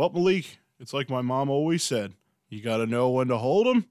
Well, Malik, it's like my mom always said you got to know when to hold 'em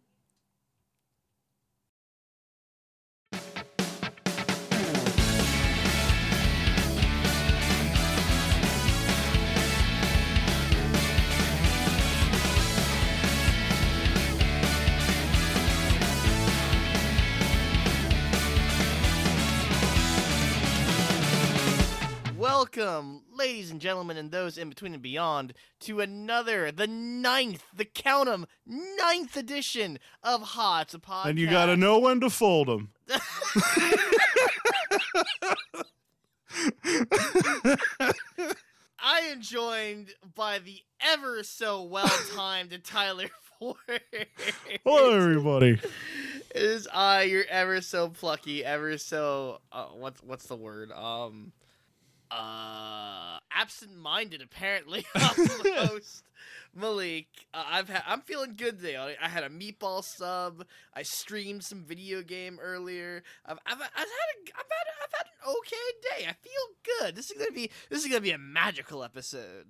Welcome, ladies and gentlemen, and those in between and beyond, to another, the ninth, the count 'em, ninth edition of Hot a Podcast. And you got to know when to fold 'em. I am joined by the ever so well timed Tyler Ford. Hello, everybody. It is I, your ever so plucky, ever so uh, what's what's the word? Um, uh, absent-minded apparently. host Malik. Uh, I've had I'm feeling good today. I, I had a meatball sub. I streamed some video game earlier. I've I've, I've had a, I've had a, I've had an okay day. I feel good. This is gonna be this is gonna be a magical episode.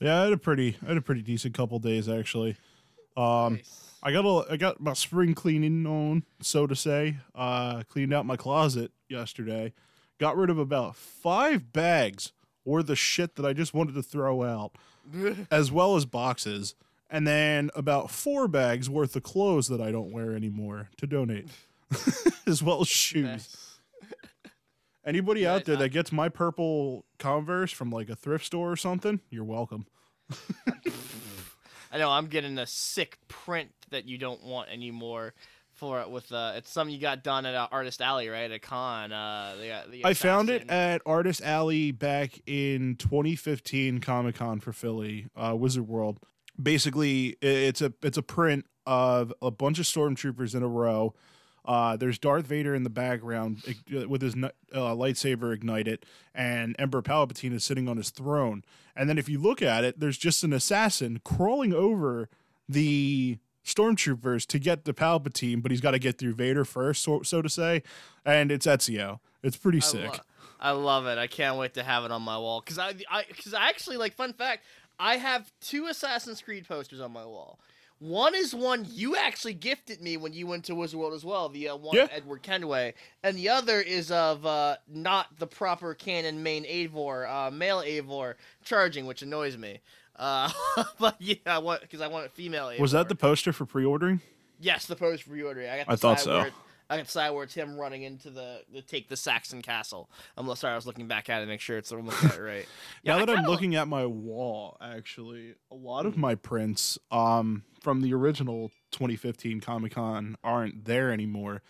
Yeah, I had a pretty, I had a pretty decent couple days actually. Um, Nice. I got a, I got my spring cleaning on, so to say. Uh, cleaned out my closet yesterday. Got rid of about five bags worth of shit that I just wanted to throw out, as well as boxes, and then about four bags worth of clothes that I don't wear anymore to donate, as well as shoes. Nice. Anybody out there that gets my purple Converse from like a thrift store or something, you're welcome. I know I'm getting a sick print that you don't want anymore. For it with uh, it's something you got done at uh, Artist Alley, right? At con, uh, they got, the I found it at Artist Alley back in 2015 Comic Con for Philly, uh, Wizard World. Basically, it's a it's a print of a bunch of stormtroopers in a row. Uh, there's Darth Vader in the background with his uh, lightsaber ignited, and Emperor Palpatine is sitting on his throne. And then if you look at it, there's just an assassin crawling over the stormtroopers to get the Palpatine, but he's got to get through Vader first, so, so to say. And it's Ezio. It's pretty I sick. lo- I love it. I can't wait to have it on my wall because I, I, because I actually like. Fun fact: I have two Assassin's Creed posters on my wall. One is one you actually gifted me when you went to Wizard World as well, the uh, one Yeah. Edward Kenway, and the other is of uh, not the proper canon main Eivor, uh, male Eivor charging, which annoys me. Uh, but yeah, I want because I want a female. Was that the poster for pre-ordering? Yes, the post reordering. I got. I thought so. Where I got the side where it's him running into the, the take the Saxon castle. I'm sorry, I was looking back at it to make sure it's I'm looking at it right. now I that I'm looking at my wall, actually, a lot of my prints um, from the original 2015 Comic Con aren't there anymore.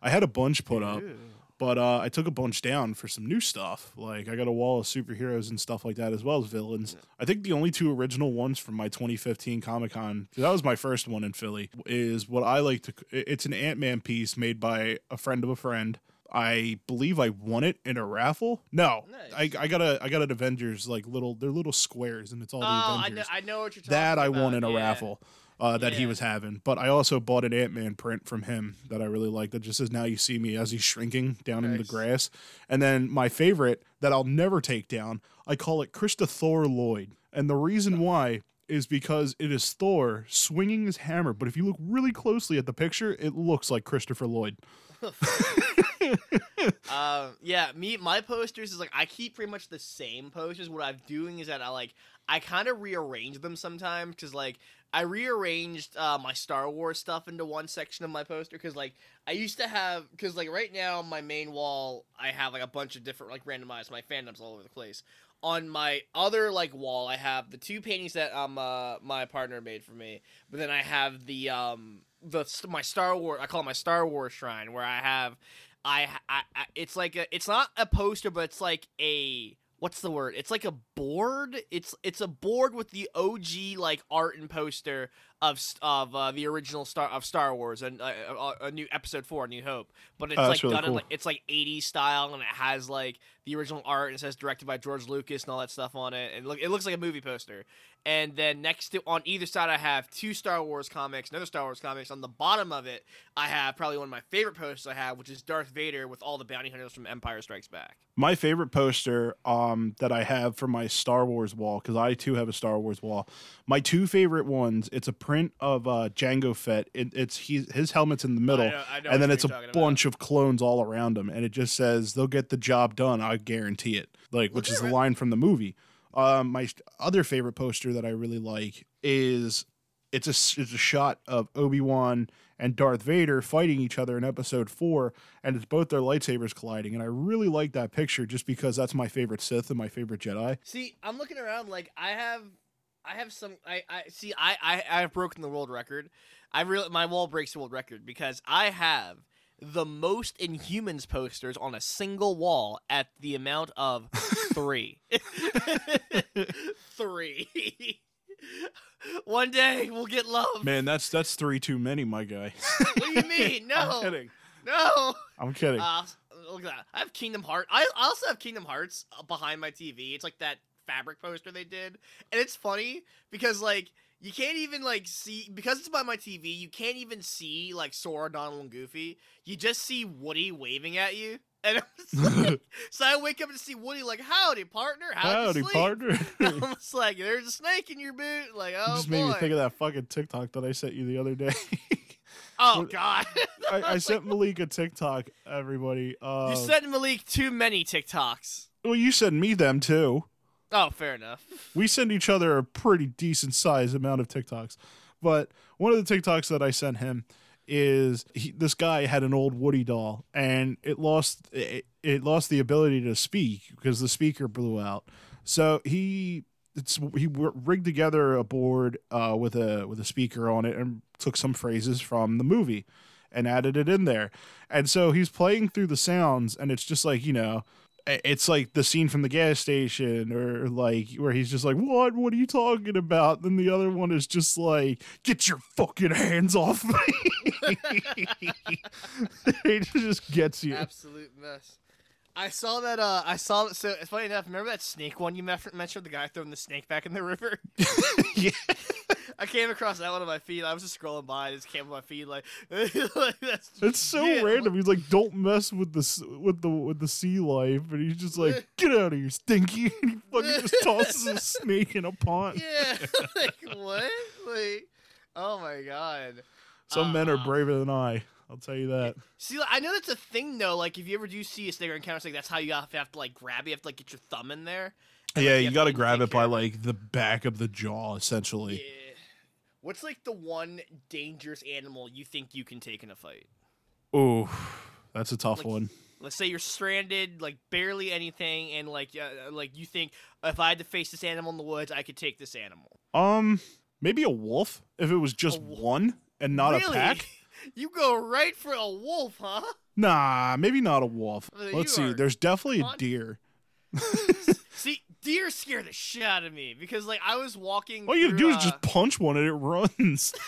I had a bunch put up, Ew. But uh, I took a bunch down for some new stuff. Like I got a wall of superheroes and stuff like that, as well as villains. I think the only two original ones from my 2015 Comic Con, that was my first one in Philly, is what I like to. It's an Ant Man piece made by a friend of a friend. I believe I won it in a raffle. No, Nice. I, I got a I got an Avengers like little they're little squares and it's all the Oh, I Avengers. know, I know what you're talking that I won in a yeah. raffle uh, that he was having. But I also bought an Ant Man print from him that I really like. That just says "Now you see me" as he's shrinking down in the grass. And then my favorite that I'll never take down. I call it Krista Thor Lloyd, and the reason why is because it is Thor swinging his hammer. But if you look really closely at the picture, it looks like Christopher Lloyd. Um, yeah, me my posters is like I keep pretty much the same posters. What I'm doing is that I like I kind of rearrange them sometimes because like I rearranged uh, my Star Wars stuff into one section of my poster because like I used to have because like right now on my main wall I have like a bunch of different like randomized my fandoms all over the place. On my other like wall I have the two paintings that um uh, my partner made for me, but then I have the um the my Star Wars I call it my Star Wars shrine where I have I, I, I it's like a it's not a poster but it's like a what's the word? It's like a board? It's it's a board with the og like art and poster of of uh, the original Star of Star Wars and uh, uh, a new Episode Four, New Hope. But it's Oh, like really done in like it's like 80s style and it has like the original art and it says directed by George Lucas and all that stuff on it. And look, it looks like a movie poster. And then next to on either side, I have two Star Wars comics, another Star Wars comics. On the bottom of it, I have probably one of my favorite posters I have, which is Darth Vader with all the bounty hunters from Empire Strikes Back. My favorite poster um, that I have for my Star Wars wall, because I too have a Star Wars wall. My two favorite ones. It's a print of uh, Jango Fett. It, it's he, his helmet's in the middle, I know- I know and then it's a you're about. bunch of clones all around him, and it just says they'll get the job done. I guarantee it. Like, which is the line from the movie. Um, my other favorite poster that I really like is it's a s- it's a shot of Obi Wan and Darth Vader fighting each other in Episode Four, and it's both their lightsabers colliding. And I really like that picture just because that's my favorite Sith and my favorite Jedi. See, I'm looking around like I have, I have some. I, I see. I, I, I have broken the world record. I really my wall breaks the world record because I have the most Inhumans posters on a single wall at the amount of three. three. One day we'll get love. Man, that's that's three too many, my guy. What do you mean? No, I'm kidding. no. I'm kidding. Uh, look at that. I have Kingdom Heart. I I also have Kingdom Hearts uh, behind my TV. It's like that fabric poster they did, and it's funny because like you can't even like see because it's by my TV. You can't even see like Sora, Donald, and Goofy. You just see Woody waving at you. And it's like, so I wake up and see Woody like, "Howdy, partner. How'd Howdy, sleep?" partner. I'm just like, "There's a snake in your boot." Like, oh just boy. made me think of that fucking TikTok that I sent you the other day. oh God. I, I sent Malik a TikTok. Everybody. Uh, you sent Malik too many TikToks. well, you sent me them too. Oh, fair enough. we send each other a pretty decent sized amount of TikToks. But one of the TikToks that I sent him is he, this guy had an old Woody doll and it lost it, it lost the ability to speak because the speaker blew out. So he it's he rigged together a board uh, with a with a speaker on it and took some phrases from the movie and added it in there. And so he's playing through the sounds and it's just like, you know, it's like the scene from the gas station or like where he's just like, "What? What are you talking about?" Then the other one is just like, "Get your fucking hands off me." it just gets you. Absolute mess. I saw that. Uh, I saw that. So it's funny enough. Remember that snake one you mentioned? The guy throwing the snake back in the river. yeah. I came across that one on my feed. I was just scrolling by. It just came on my feed like, like that's. It's so yeah, random. He's like, "Don't mess with the with the with the sea life," and he's just like, "Get out of here, stinky!" And he fucking just tosses a snake in a pond. Yeah. like what? Like, oh my god. Some men are Uh, braver than I. I'll tell you that. See, I know that's a thing though. Like, if you ever do see a snake or encounter snake, that's how you have to, have to like grab it. You have to like get your thumb in there. And, Yeah, like, you have got to like, grab it by like the back of the jaw, essentially. Yeah. What's like the one dangerous animal you think you can take in a fight? Ooh, that's a tough Like, one. Let's say you're stranded, like barely anything, and like uh, like you think if I had to face this animal in the woods, I could take this animal. Um, maybe a wolf if it was just one and not really? a pack. You go right for a wolf, huh? Nah, maybe not a wolf. Uh, Let's see. are There's definitely a deer. See, deer scare the shit out of me because like I was walking. All you gotta through, do is uh, just punch one and it runs.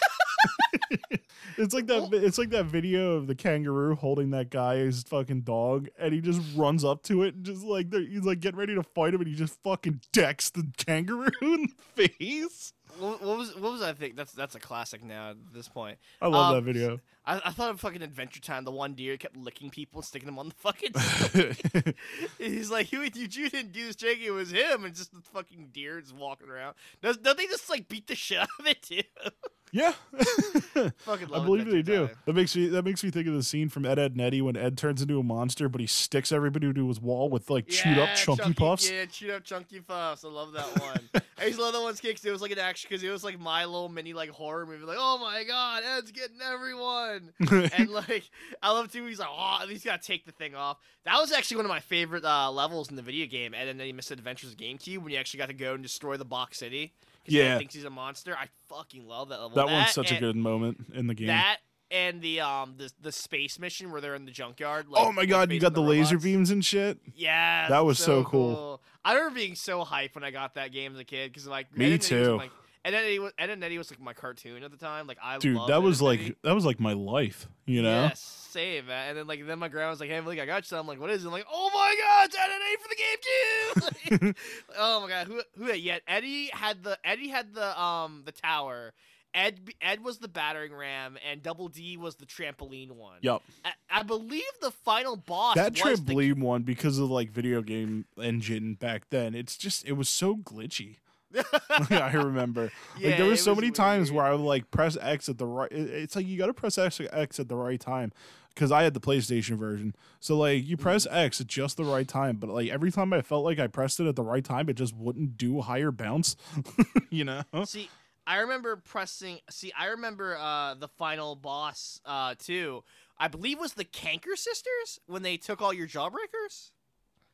it's like that. Vi- It's like that video of the kangaroo holding that guy's fucking dog, and he just runs up to it, and just like they're- he's like getting ready to fight him, and he just fucking decks the kangaroo in the face. What, what was what was I think? That's that's a classic now at this point. I love Um, that video. I, I thought of fucking Adventure Time. The one deer kept licking people and sticking them on the fucking. He's like, you, you, you didn't do this, Jake. It was him, and just the fucking deer is walking around. Does don't they just like beat the shit out of it too? yeah. fucking I believe they do. Time. That makes me that makes me think of the scene from Ed Edd and Eddy when Ed turns into a monster, but he sticks everybody to his wall with like chewed up Yeah, chunky, puffs. Yeah, chewed up chunky puffs. I love that one. I used to love that one's kicks. It was like an action because it was like my little mini like horror movie. Like, oh my god, Ed's getting everyone. and like I love too. He's like, oh, he's gotta take the thing off. That was actually one of my favorite uh, levels in the video game, Ed and Eddy Misadventures GameCube, when you actually got to go and destroy the box city. Yeah. thinks he's a monster. I fucking love that level. that one's such a good moment in the game. That and the um the the space mission where they're in the junkyard. Like, oh my god, you got the, laser beams and shit. Yeah, That was so cool. I remember being so hyped when I got that game as a kid because like Me Ed and Eddy was in, too. like And Eddy was Ed and Eddy was like my cartoon at the time. Like I Dude, that Ed was like Eddy. that was like my life, you know? Yes, same, man. And then like then my grandma was like, "Hey, Malik, I got you." something." I'm like, "What is it?" I'm like, "Oh my god, it's Ed and Eddy for the GameCube!" Like, oh my god, who who had yet? Eddy had the Eddy had the um the tower. Ed Ed was the battering ram, and Double D was the trampoline one. Yep. I, I believe the final boss That was the trampoline one because of like video game engine back then, it's just it was so glitchy. I remember. Yeah, like there was it so many times where I would like press X at the right. It's like you got to press X, X at the right time because I had the PlayStation version. So like you press Mm-hmm. X at just the right time, but like every time I felt like I pressed it at the right time, it just wouldn't do higher bounce. you know? See, I remember pressing. See, I remember uh, the final boss uh, too. I believe was the Kanker Sisters when they took all your jawbreakers.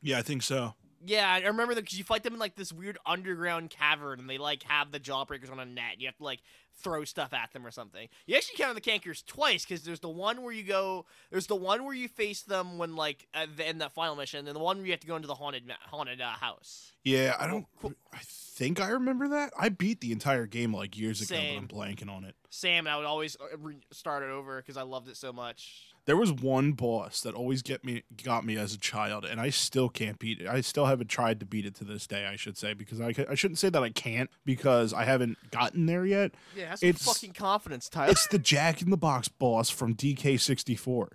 Yeah, I think so. Yeah, I remember them because you fight them in like this weird underground cavern, and they like have the jawbreakers on a net. You have to like throw stuff at them or something. You actually counted the Kankers twice because there's the one where you go, there's the one where you face them when like at the, in that final mission, and the one where you have to go into the haunted haunted uh, house. Yeah, I don't. Cool. I think I remember that. I beat the entire game like years ago, Same. but I'm blanking on it. Sam I would always uh, re- start it over because I loved it so much. There was one boss that always get me got me as a child, and I still can't beat it. I still haven't tried to beat it to this day. I should say because I, I shouldn't say that I can't because I haven't gotten there yet. Yeah, It's- fucking confidence, Tyler. It's the Jack in the Box boss from DK64.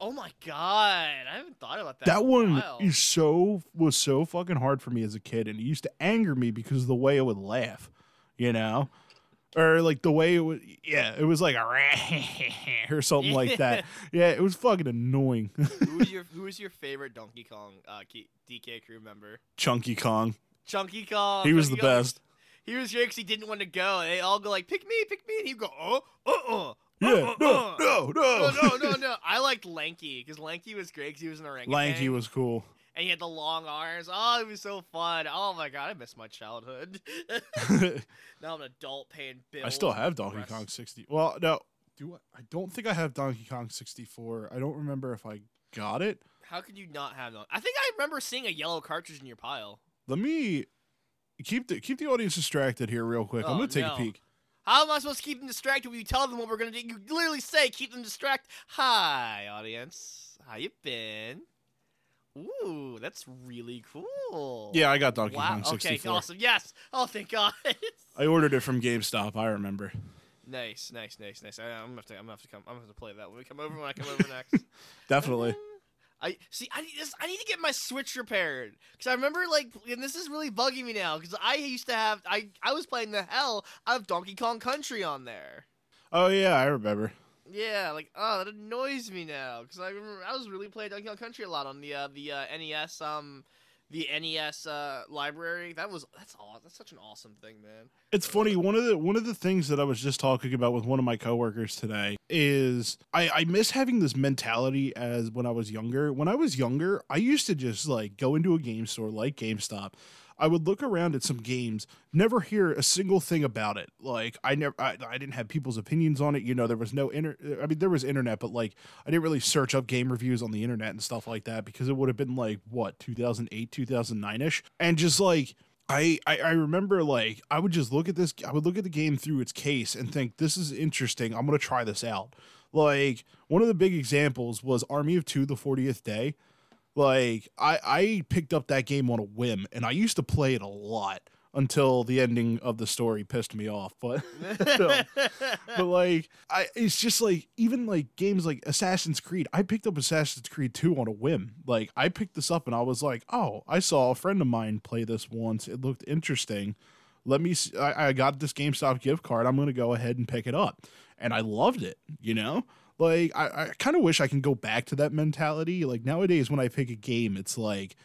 oh my god, I haven't thought about that. That one is so was so fucking hard for me as a kid, and it used to anger me because of the way it would laugh, you know, or like the way it would. Yeah, it was like a or something like that. Yeah, it was fucking annoying. who was your Who was your favorite Donkey Kong uh, DK crew member? Chunky Kong, Chunky Kong. he was the Kong. best. He was great 'cause he didn't want to go. They all go like, "Pick me, pick me," and he'd go, "Oh, uh, uh." Yeah, uh, no, uh. no, no, no, no, no, no. I liked Lanky because Lanky was great because he was an orangutan. Lanky was cool. And he had the long arms. Oh, it was so fun. Oh my god, I miss my childhood. now I'm an adult paying bills. I still have Donkey Rest- Kong 60. Well, no, do I? I don't think I have Donkey Kong 64. I don't remember if I got it. How could you not have that? I think I remember seeing a yellow cartridge in your pile. Let me keep the keep the audience distracted here real quick. I'm Oh, gonna take no. a peek. How am I supposed to keep them distracted when you tell them what we're gonna do? You literally say, "Keep them distracted." Hi, audience. How you been? Ooh, that's really cool. Yeah, I got Donkey wow. Kong 64. Okay, awesome. Yes. Oh, thank God. I ordered it from GameStop. I remember. nice, nice, nice, nice. I, I'm gonna have to. I'm gonna have to come. I'm gonna have to play that when we come over. When I come over next. Definitely. I see. I need this. I need to get my Switch repaired because I remember like, and this is really bugging me now because I used to have. I I was playing the hell out of Donkey Kong Country on there. Oh yeah, I remember. Yeah, like oh, that annoys me now because I remember I was really playing Donkey Kong Country a lot on the uh, the uh, NES um the NES uh, library. That was that's all. That's such an awesome thing, man. It's funny. One of the one of the things that I was just talking about with one of my coworkers today is I, I miss having this mentality as when I was younger. When I was younger, I used to just like go into a game store like GameStop. I would look around at some games, never hear a single thing about it. Like I never, I, I didn't have people's opinions on it. You know, there was no inter. I mean, there was internet, but like I didn't really search up game reviews on the internet and stuff like that because it would have been like what 2008, 2009 ish, and just like I, I I remember like I would just look at this I would look at the game through its case and think this is interesting. I'm gonna try this out. Like one of the big examples was Army of Two: The 40th Day. Like I I picked up that game on a whim and I used to play it a lot until the ending of the story pissed me off. But but like I it's just like even like games like Assassin's Creed. I picked up Assassin's Creed 2 on a whim. Like I picked this up and I was like, "Oh, I saw a friend of mine play this once. It looked interesting. Let me I got this GameStop gift card. I'm going to go ahead and pick it up." And I loved it, you know? Like I, I kind of wish I can go back to that mentality. Like nowadays when I pick a game, it's like,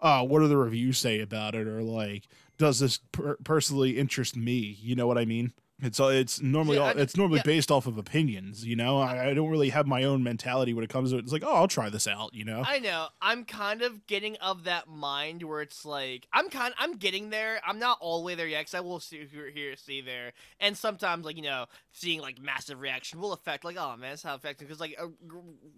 "Oh, what do the reviews say about it?" or like, "Does this per- personally interest me?" You know what I mean? It's uh, it's normally Yeah, all, it's normally yeah. based off of opinions, you know. I, I don't really have my own mentality when it comes to it. It's like, oh, I'll try this out, you know. I know. I'm kind of getting of that mind where it's like I'm kind. I'm getting there. I'm not all the way there yet because I will see here, here, see there, and sometimes like you know, seeing like massive reaction will affect like, oh man, that's how effective. Because like a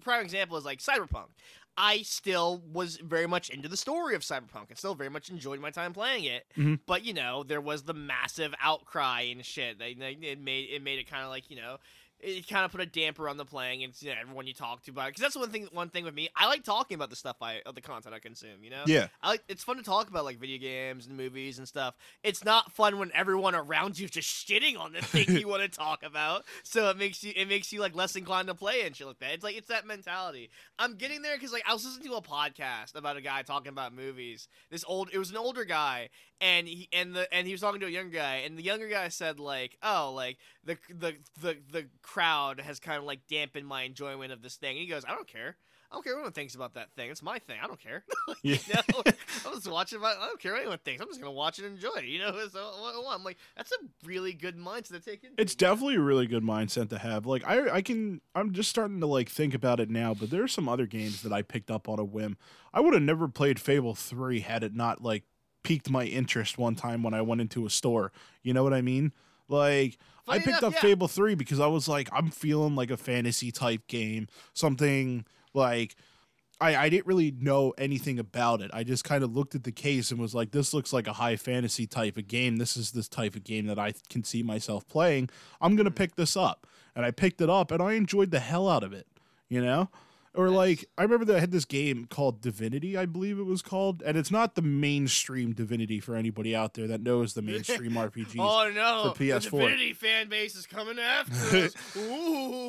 prime example is like Cyberpunk. I still was very much into the story of Cyberpunk and still very much enjoyed my time playing it. Mhm. But you know, there was the massive outcry and shit. They, they it made it made it kind of like you know. It kind of put a damper on the playing, and you know, everyone you talk to about it. Because that's one thing. One thing with me, I like talking about the stuff I, the content I consume. You know, Yeah. I like it's fun to talk about like video games and movies and stuff. It's not fun when everyone around you is just shitting on the thing you want to talk about. So it makes you it makes you like less inclined to play and shit like that. It's like it's that mentality. I'm getting there because like I was listening to a podcast about a guy talking about movies. This old it was an older guy and he and the and he was talking to a younger guy and the younger guy said like oh like the the the the crowd has kind of like dampened my enjoyment of this thing. And he goes I don't care. I don't care what anyone thinks about that thing. It's my thing. I don't care. You know, I'm just watching. My, I don't care what anyone thinks. I'm just gonna watch it and enjoy it. You know, so I'm like, that's a really good mindset to take in. It's definitely a really good mindset to have. Like I I can I'm just starting to like think about it now, but there are some other games that I picked up on a whim. I would have never played Fable 3 had it not like piqued my interest one time when I went into a store. You know what I mean? Like I picked enough, up yeah. Fable 3 because I was like I'm feeling like a fantasy type game, something like I, I didn't really know anything about it. I just kind of looked at the case and was like, this looks like a high fantasy type of game. This is this type of game that I can see myself playing. I'm going to hmm. pick this up. And I picked it up and I enjoyed the hell out of it, you know? Or Nice. like, I remember that I had this game called Divinity, I believe it was called. And it's not the mainstream Divinity for anybody out there that knows the mainstream RPGs. Oh no! for PS4. The Divinity fan base is coming after us.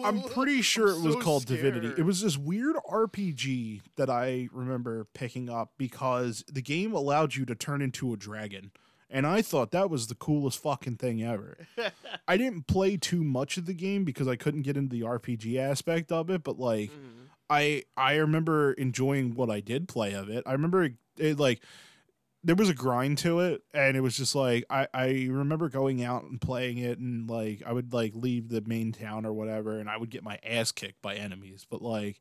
I'm pretty sure I'm it was so called Divinity. It was this weird RPG that I remember picking up because the game allowed you to turn into a dragon. And I thought that was the coolest fucking thing ever. I didn't play too much of the game because I couldn't get into the RPG aspect of it, but like Mhm. I I remember enjoying what I did play of it. I remember it, it, like there was a grind to it and it was just like I, I remember going out and playing it and like I would like leave the main town or whatever and I would get my ass kicked by enemies. But like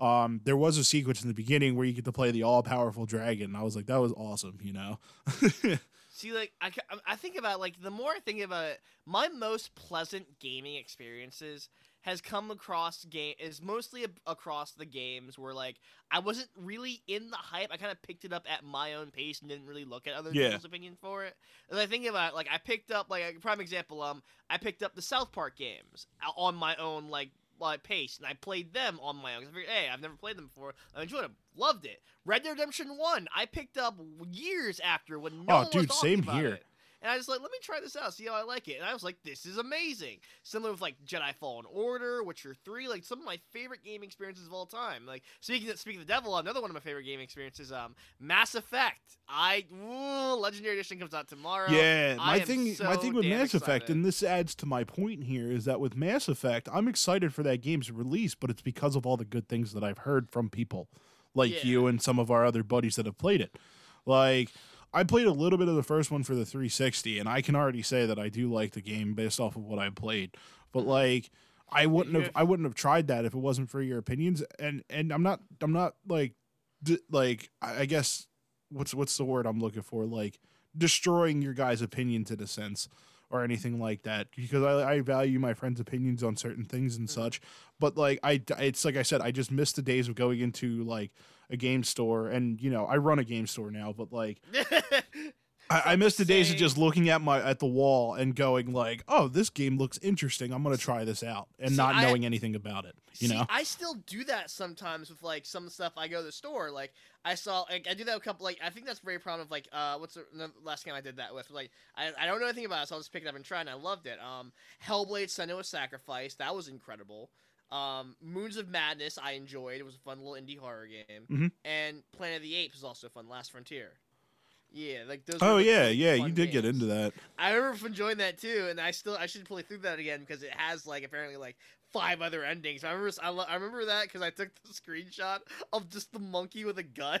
um there was a sequence in the beginning where you get to play the all powerful dragon and I was like that was awesome, you know. See, like I, I think about like the more I think about it, my most pleasant gaming experiences has come across game is mostly ab- across the games where like I wasn't really in the hype. I kind of picked it up at my own pace and didn't really look at other Yeah. people's opinion for it. And I think about it, like I picked up like a prime example. Um, I picked up the South Park games on my own like pace, and I played them on my own. I figured, hey, I've never played them before. I enjoyed them, loved it. Red Dead Redemption One, I picked up years after when no Oh, one was dude, talking same about here. it. And I was like, let me try this out, see how I like it. And I was like, this is amazing. Similar with like Jedi Fallen Order, Witcher Three, like some of my favorite gaming experiences of all time. Like speaking of, speaking of the devil, another one of my favorite gaming experiences, um, Mass Effect. I ooh, Legendary Edition comes out tomorrow. Yeah, my thing, my thing with Mass Effect, and this adds to my point here, is that with Mass Effect, I'm excited for that game's release, but it's because of all the good things that I've heard from people like Yeah. you and some of our other buddies that have played it. Like, I played a little bit of the first one for the 360, and I can already say that I do like the game based off of what I played. But mm-hmm. like, I wouldn't have, I wouldn't have tried that if it wasn't for your opinions. And and I'm not, I'm not like, d- like I I guess what's what's the word I'm looking for? Like destroying your guys' opinion to the sense or anything like that because I, I value my friends' opinions on certain things and mm. such. But like I, it's like I said, I just miss the days of going into like a game store and you know I run a game store now, but like I, I miss the days of just looking at my at the wall and going like, oh, this game looks interesting. I'm gonna try this out and See, not I- knowing anything about it. You See, know. I still do that sometimes with like some stuff I go to the store. Like I saw, like I do that a couple. Like I think that's very prominent. Like uh, what's the, the last game I did that with? Like I, I don't know anything about it, so I'll just pick it up and try, and I loved it. Um, Hellblade: Senua's Sacrifice that was incredible. Um, Moons of Madness I enjoyed. It was a fun little indie horror game. Mhm. And Planet of the Apes was also fun. Last Frontier. Yeah, like those. Oh yeah, yeah, you did get into that. I remember enjoying that too, and I still I should play through that again because it has like apparently like five other endings. I remember I, lo- I remember that because I took the screenshot of just the monkey with a gun.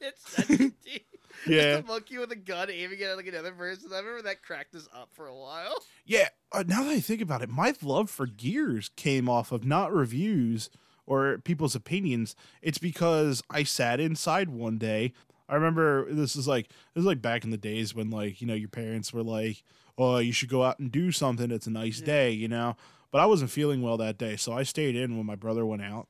it's sent it to you. Yeah. just a monkey with a gun aiming at like another person. I remember that cracked us up for a while. Yeah, uh, now that I think about it, my love for Gears came off of not reviews or people's opinions. It's because I sat inside one day. I remember this is like this is like back in the days when like you know your parents were like, "Oh, you should go out and do something. It's a nice Yeah. day," you know. But I wasn't feeling well that day, so I stayed in when my brother went out.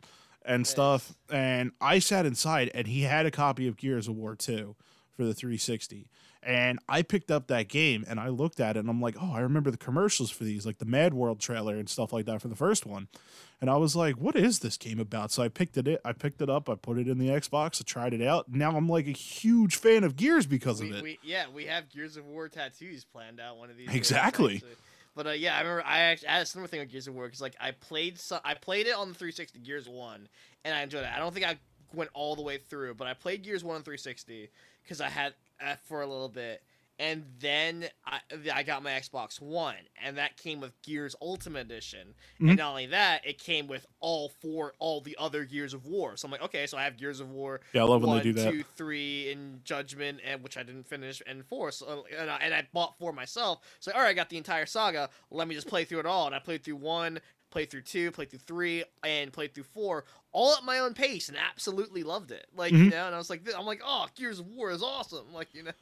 and Nice. stuff. And I sat inside, and he had a copy of Gears of War 2 for the 360. And I picked up that game and I looked at it and I'm like, oh, I remember the commercials for these, like the Mad World trailer and stuff like that for the first one. And I was like, what is this game about? So I picked it I picked it up, I put it in the Xbox, I tried it out. Now I'm like a huge fan of Gears because we, of it. we yeah, we have Gears of War tattoos planned out one of these. Exactly. actually. But uh, yeah, I remember I actually had a similar thing with Gears of War because like I played some, I played it on the 360 Gears One and I enjoyed it. I don't think I went all the way through, but I played Gears One on 360 because I had uh, for a little bit, and then I I got my Xbox One, and that came with Gears Ultimate Edition. Mhm. And not only that, it came with all four all the other Gears of War. So I'm like, okay, so I have Gears of War yeah, I love when they do that. two, three in Judgment, and which I didn't finish, and four. So and I, and I bought four myself. So all right, I got the entire saga. Let me just play through it all. And I played through one, played through two, played through three, and played through four, all at my own pace, and absolutely loved it. Like you Mhm. know, and I was like, I'm like, oh, Gears of War is awesome. Like you know,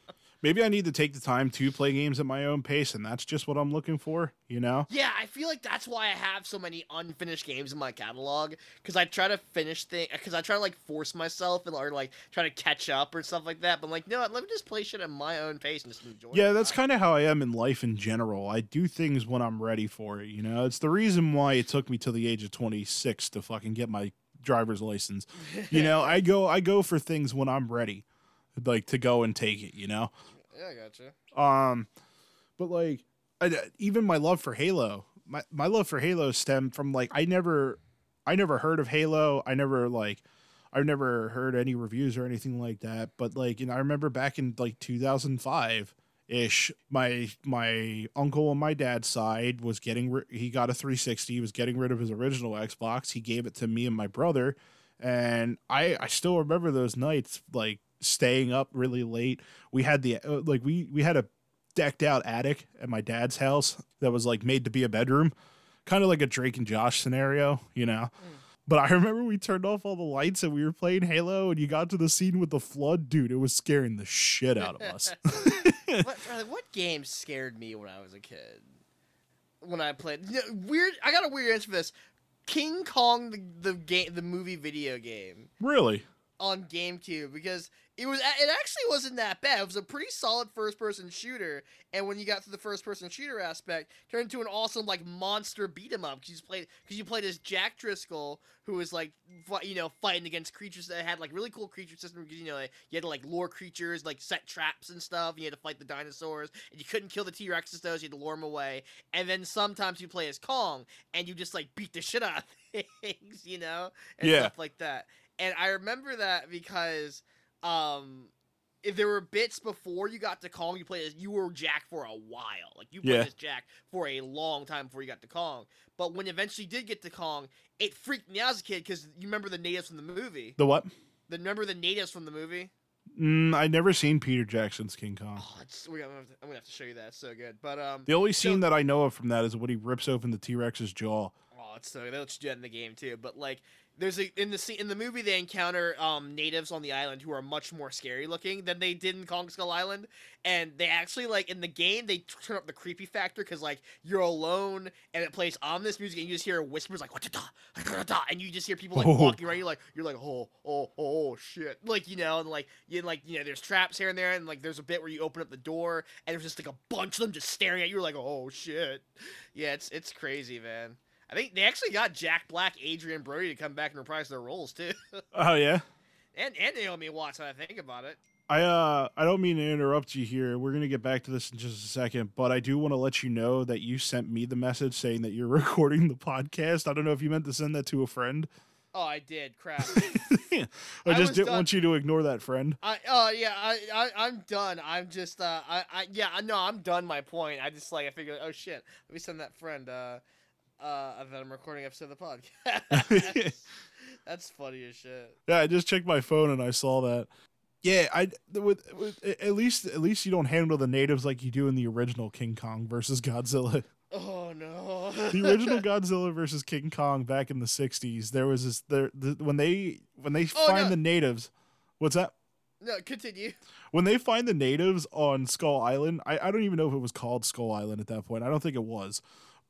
Maybe I need to take the time to play games at my own pace, and that's just what I'm looking for, you know? yeah, I feel like that's why I have so many unfinished games in my catalog because I try to finish things because I try to like force myself and or like try to catch up or stuff like that. But I'm like, no, let me just play shit at my own pace and just enjoy. Yeah, that's kind of how I am in life in general. I do things when I'm ready for it, you know? It's the reason why it took me till the age of 26 to fucking get my driver's license. You know, I go I go for things when I'm ready. Like to go and take it, you know? Yeah, I gotcha. Um, but like, I, even my love for Halo, my my love for Halo stemmed from like I never, I never heard of Halo. I never like, I've never heard any reviews or anything like that. But like, know, I remember back in like 2005 ish, my my uncle on my dad's side was getting ri- he got a 360. He was getting rid of his original Xbox. He gave it to me and my brother, and I I still remember those nights like staying up really late. We had the uh, like we we had a decked out attic at my dad's house that was like made to be a bedroom kind of like a drake and josh scenario you know? But i remember we turned off all the lights and we were playing halo and you got to the scene with the flood. Dude it was scaring the shit out of us. What, what game scared me when I was a kid? When I played weird, I got a weird answer for this. King Kong, the, the game, the movie video game. Really on GameCube, because it was it actually wasn't that bad. It was a pretty solid first person shooter, and when you got to the first person shooter aspect, turned into an awesome like monster beat 'em up. Because you played because you played as Jack Driscoll, who was like fi- you know fighting against creatures that had like really cool creature system. Because you know like, you had to like lure creatures, like set traps and stuff. And you had to fight the dinosaurs, and you couldn't kill the T Rexes though, so you had to lure them away. And then sometimes you play as Kong, and you just like beat the shit out of things, you know, and Yeah. stuff like that. And I remember that because um if there were bits before you got to Kong, you played as you were Jack for a while. Like you played Yeah. as Jack for a long time before you got to Kong. But when you eventually did get to Kong, it freaked me out as a kid because you remember the natives from the movie. the what The, remember the natives from the movie? mm, i never seen peter jackson's king kong Oh, it's, we're gonna to, I'm gonna have to show you that. It's so good. But um, the only So- scene that i know of from that is when he rips open the t-rex's jaw Oh, it's so they'll just do that in the game too. But like, there's a in the scene in the movie they encounter um natives on the island who are much more scary looking than they did in Kong Skull Island, and they actually like in the game they turn up the creepy factor because like you're alone and it plays ominous music and you just hear whispers like what da da da and you just hear people like Oh. walking around. You're like you're like oh oh oh shit like you know and like you like you know there's traps here and there and like there's a bit where you open up the door and there's just like a bunch of them just staring at you. You're like oh shit, yeah it's it's crazy man. I think they actually got Jack Black, Adrien Brody to come back and reprise their roles too, oh yeah and and Naomi Watts. When I think about it, I uh I don't mean to interrupt you here. We're gonna get back to this in just a second, but I do want to let you know that you sent me the message saying that you're recording the podcast. I don't know if you meant to send that to a friend. oh, I did crap. I I just didn't done- want you to ignore that friend. I oh yeah, I, I I'm done. I'm just uh I, I yeah I know I'm done. My point. I just like I figured oh shit, let me send that friend uh uh that I'm recording episode of the podcast. That's funny as shit. Yeah, I just checked my phone and I saw that. Yeah, I with, with at least at least you don't handle the natives like you do in the original King Kong versus Godzilla. Oh no. the original Godzilla versus King Kong back in the '60s. There was this there the, when they when they Oh, find no. the natives. What's that? no, continue. when they find the natives on Skull Island, I, I don't even know if it was called Skull Island at that point. I don't think it was.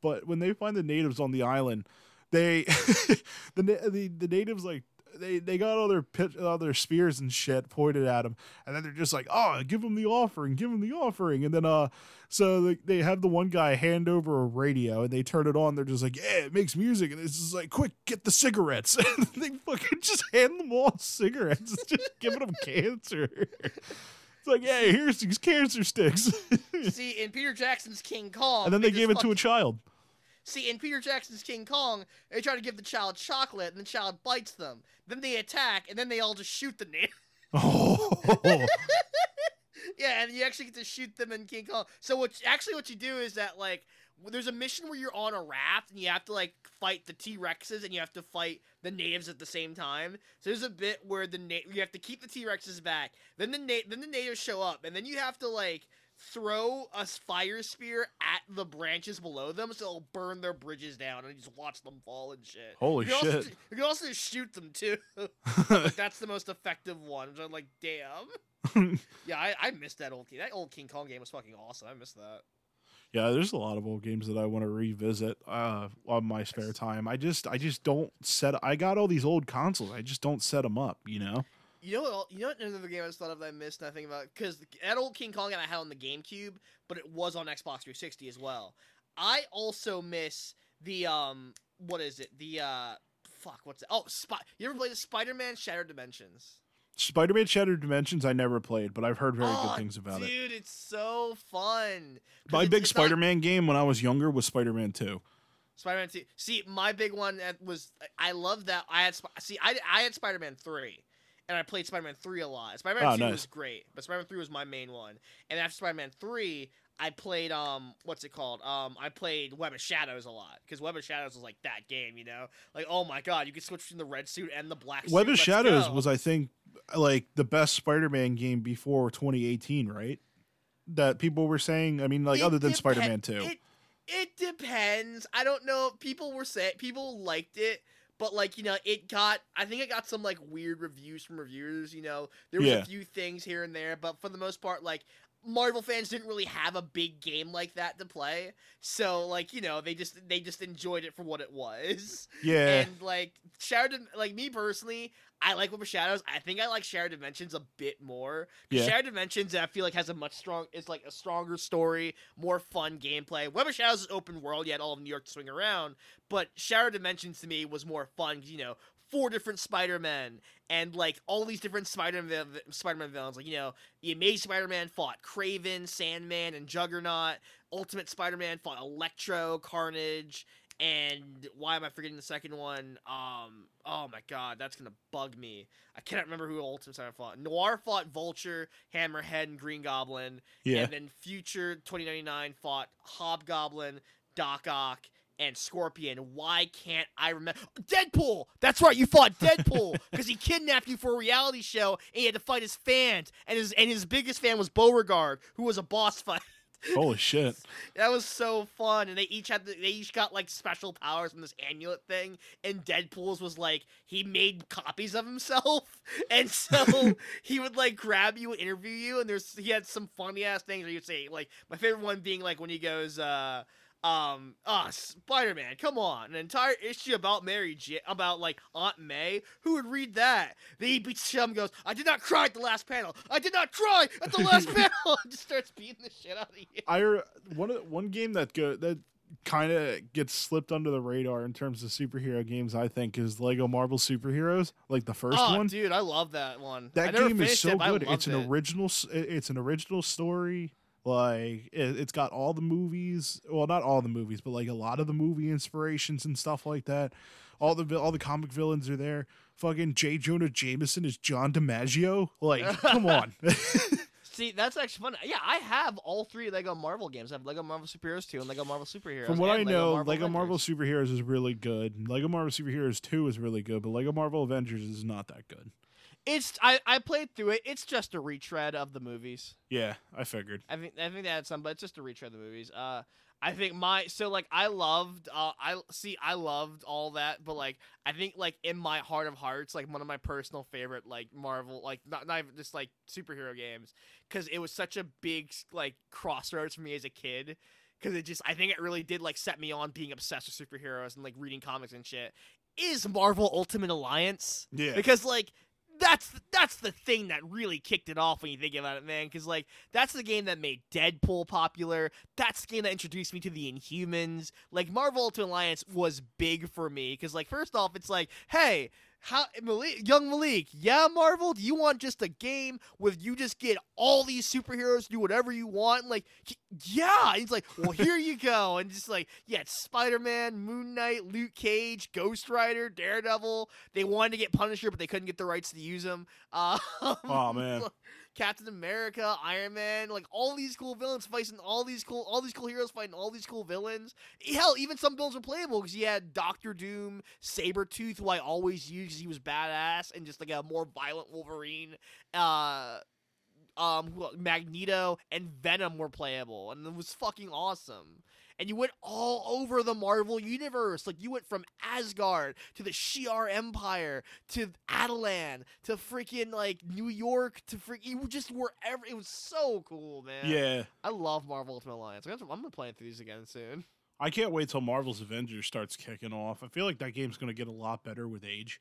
But when they find the natives on the island, they the, the the natives like they they got all their pit, all their spears and shit pointed at them, and then they're just like, "Oh, give them the offering, give them the offering," and then uh, so they, they have the one guy hand over a radio, and they turn it on. They're just like, "Yeah, it makes music," and it's just like, "Quick, get the cigarettes!" and they fucking just hand them all cigarettes, it's just giving them cancer. It's like, "Yeah, here's these cancer sticks," See, in Peter Jackson's King Kong, and then they gave it to a child. See, in Peter Jackson's King Kong, they try to give the child chocolate, and the child bites them. Then they attack, and then they all just shoot the native. Oh, yeah, and you actually get to shoot them in King Kong. So what? Actually, what you do is that like there's a mission where you're on a raft and you have to like fight the T Rexes and you have to fight the natives at the same time. So there's a bit where the na- you have to keep the T Rexes back. Then the na- then the natives show up, and then you have to like throw a fire spear at the branches below them so it'll burn their bridges down and just watch them fall and shit. holy you can Also, shit! you can also shoot them too. Like, that's the most effective one. I'm like, damn. Yeah, I, I missed that old King. That old King Kong game was fucking awesome. I missed that. Yeah, there's a lot of old games that I want to revisit uh, on my spare time. I just, I just don't set. I got all these old consoles. I just don't set them up. You know. You know what? You know what another game I just thought of that I missed nothing about because that old King Kong game I had on the GameCube, but it was on Xbox 360 as well. I also miss the um, what is it? The uh, fuck, what's it? Oh, Spy- you ever played the Spider-Man Shattered Dimensions? Spider-Man Shattered Dimensions I never played, but I've heard very Oh, good things about dude, it. Dude, it's so fun. My it's- big it's Spider-Man game when I was younger was Spider-Man 2. Spider-Man 2. See, my big one that was I love that I had see I I had Spider-Man 3 and I played Spider-Man 3 a lot. Spider-Man Oh, 2 nice. was great, but Spider-Man 3 was my main one. And after Spider-Man 3, I played um what's it called? Um I played Web of Shadows a lot cuz Web of Shadows was like that game, you know? Like oh my god, you could switch between the red suit and the black Web suit. of Shadows go. was, I think, like the best Spider-Man game before 2018, right? That people were saying. I mean, like It other than depen- Spider-Man 2. It, it depends. I don't know. People were saying people liked it, but like you know, it got. I think it got some like weird reviews from reviewers. You know, there was Yeah. a few things here and there, but for the most part, like. Marvel fans didn't really have a big game like that to play, so like you know they just they just enjoyed it for what it was. yeah, And like Shattered, like me personally, I like Web of Shadows. I think I like Shattered Dimensions a bit more. Yeah. Shattered Dimensions, I feel like has a much strong, is like a stronger story, more fun gameplay. Web of Shadows is open world, you had all of New York to swing around, but Shattered Dimensions to me was more fun, You know, four different Spider Men and like all these different Spider Man Spider Man villains. Like you know, the Amazing Spider Man fought Kraven, Sandman, and Juggernaut. Ultimate Spider Man fought Electro, Carnage, and why am I forgetting the second one? Um, oh my god, that's gonna bug me. I cannot remember who Ultimate Spider fought. Noir fought Vulture, Hammerhead, and Green Goblin. yeah. And then Future 2099 fought Hobgoblin, Doc Ock, and Scorpion. Why can't I remember? Deadpool! That's right, you fought Deadpool because he kidnapped you for a reality show and he had to fight his fans. And his and his biggest fan was Beauregard, who was a boss fight. Holy shit! That was so fun, and they each had the, they each got like special powers from this amulet thing. And Deadpool's was like he made copies of himself, and so he would like grab you and interview you. And there's he had some funny ass things where you'd say like my favorite one being like when he goes uh um ah Spider Man, come on, an entire issue about Mary J about like Aunt May. Who would read that? Then he beats him goes, I did not cry at the last panel. I did not cry at the last panel. and just starts beating the shit out of you. I one of- one game that go that kind of gets slipped under the radar in terms of superhero games. I think is Lego Marvel Superheroes, like the first oh, one. dude, I love that one. That never game is so it, good. It's an it. original. It's an original story. Like it, it's got all the movies. Well, not all the movies, but like a lot of the movie inspirations and stuff like that. All the all the comic villains are there. Fucking J. Jonah Jameson is John DiMaggio. Like, come on. See, that's actually fun. Yeah, I have all three Lego Marvel games. I have Lego Marvel Superheroes 2 and Lego Marvel Superheroes. From what I know, Marvel Lego Marvel. Superheroes is really good. Lego Marvel Superheroes 2 is really good, but Lego Marvel Avengers is not that good. It's I, I played through it. It's just a retread of the movies. Yeah, I figured. I think I think they had some, but it's just a retread of the movies. Uh, I think my so like I loved uh I see I loved all that, but like I think like in my heart of hearts, like one of my personal favorite like Marvel like not not even just like superhero games because it was such a big like crossroads for me as a kid. because it just I think it really did like set me on being obsessed with superheroes and like reading comics and shit is Marvel Ultimate Alliance Yeah. because like that's that's the thing that really kicked it off when you think about it, man. Because like that's the game that made Deadpool popular. That's the game that introduced me to the Inhumans. Like Marvel Ultimate Alliance was big for me because like first off, it's like, hey, how Malik, young Malik, yeah, Marvel, do you want just a game with you just get all these superheroes do whatever you want? Like, yeah. He's like, well, here you go, and just like, yeah, it's Spider Man, Moon Knight, Luke Cage, Ghost Rider, Daredevil. They wanted to get Punisher, but they couldn't get the rights to use him. Uh, Oh man. Captain America, Iron Man, like all these cool villains fighting all these cool, all these cool heroes fighting all these cool villains. Hell, even some villains were playable because you had Doctor Doom, Sabretooth, who I always used 'cause he was badass and just like a more violent Wolverine. Uh, um, Magneto and Venom were playable, and it was fucking awesome. And you went all over the Marvel universe. Like you went from Asgard to the Shi'ar Empire to Adelan to freaking like New York to freaking. You just were ever. It was so cool, man. Yeah. I love Marvel Ultimate Alliance. I'm gonna, gonna play through these again soon. I can't wait till Marvel's Avengers starts kicking off. I feel like that game's going to get a lot better with age.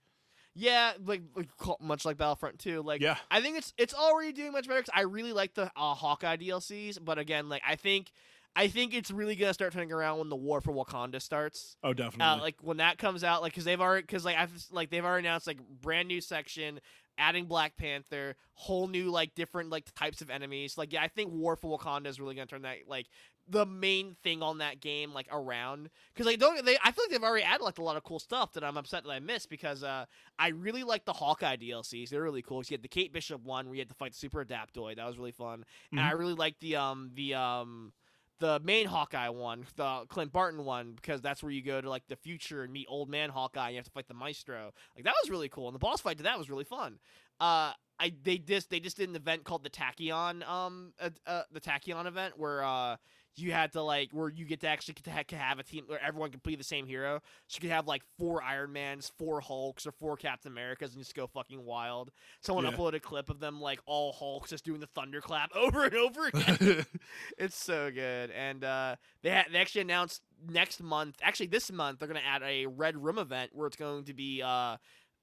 Yeah, like, like much like Battlefront 2. Like, Yeah. I think it's it's already doing much better because I really like the uh, Hawkeye DLCs. But again, like I think I think it's really gonna start turning around when the war for Wakanda starts. Oh, definitely. Uh, like when that comes out, like because they've already because like I've like they've already announced like brand new section, adding Black Panther, whole new like different like types of enemies. Like yeah, I think War for Wakanda is really gonna turn that like the main thing on that game like around because like don't they I feel like they've already added like a lot of cool stuff that I'm upset that I missed because uh I really like the Hawkeye DLCs. They're really cool. 'Cause you had the Kate Bishop one where you had to fight the Super Adaptoid. That was really fun. And I really like the um the um the main Hawkeye one, the Clint Barton one, because that's where you go to like the future and meet old man Hawkeye. And you have to fight the Maestro. Like that was really cool, and the boss fight to that was really fun. Uh, I they just they just did an event called the Tachyon um uh, uh, the Tachyon event where uh you had to like where you get to actually get to have a team where everyone can play the same hero. So you could have like four Iron Mans, four Hulks, or four Captain Americas, and just go fucking wild. Someone Yeah. uploaded a clip of them like all Hulks just doing the thunderclap over and over again. It's so good, and uh, they ha- they actually announced next month. Actually, this month they're gonna add a Red Room event where it's going to be uh,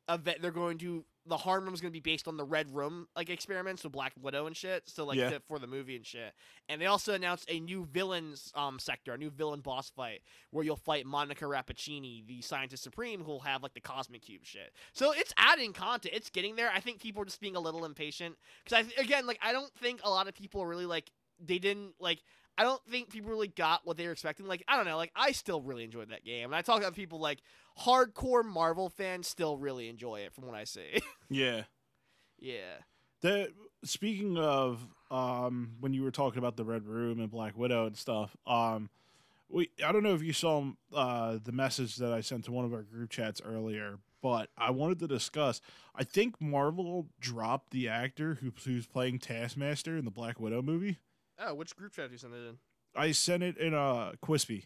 event. They're going to the Harm Room is going to be based on the Red Room like experiments with Black Widow and shit. So like Yeah. to- for the movie and shit. And they also announced a new villains um sector, a new villain boss fight where you'll fight Monica Rappaccini, the Scientist Supreme, who'll have like the Cosmic Cube shit. So it's adding content. It's getting there. I think people are just being a little impatient because I again like I don't think a lot of people are really like they didn't like I don't think people really got what they were expecting. Like, I don't know, like I still really enjoyed that game. And I talk to people like hardcore Marvel fans still really enjoy it from what I see. yeah. yeah. The speaking of um when you were talking about the Red Room and Black Widow and stuff, um we I don't know if you saw uh the message that I sent to one of our group chats earlier, but I wanted to discuss I think Marvel dropped the actor who who's playing Taskmaster in the Black Widow movie. Oh, which group chat you sent it in? I sent it in a Quispy.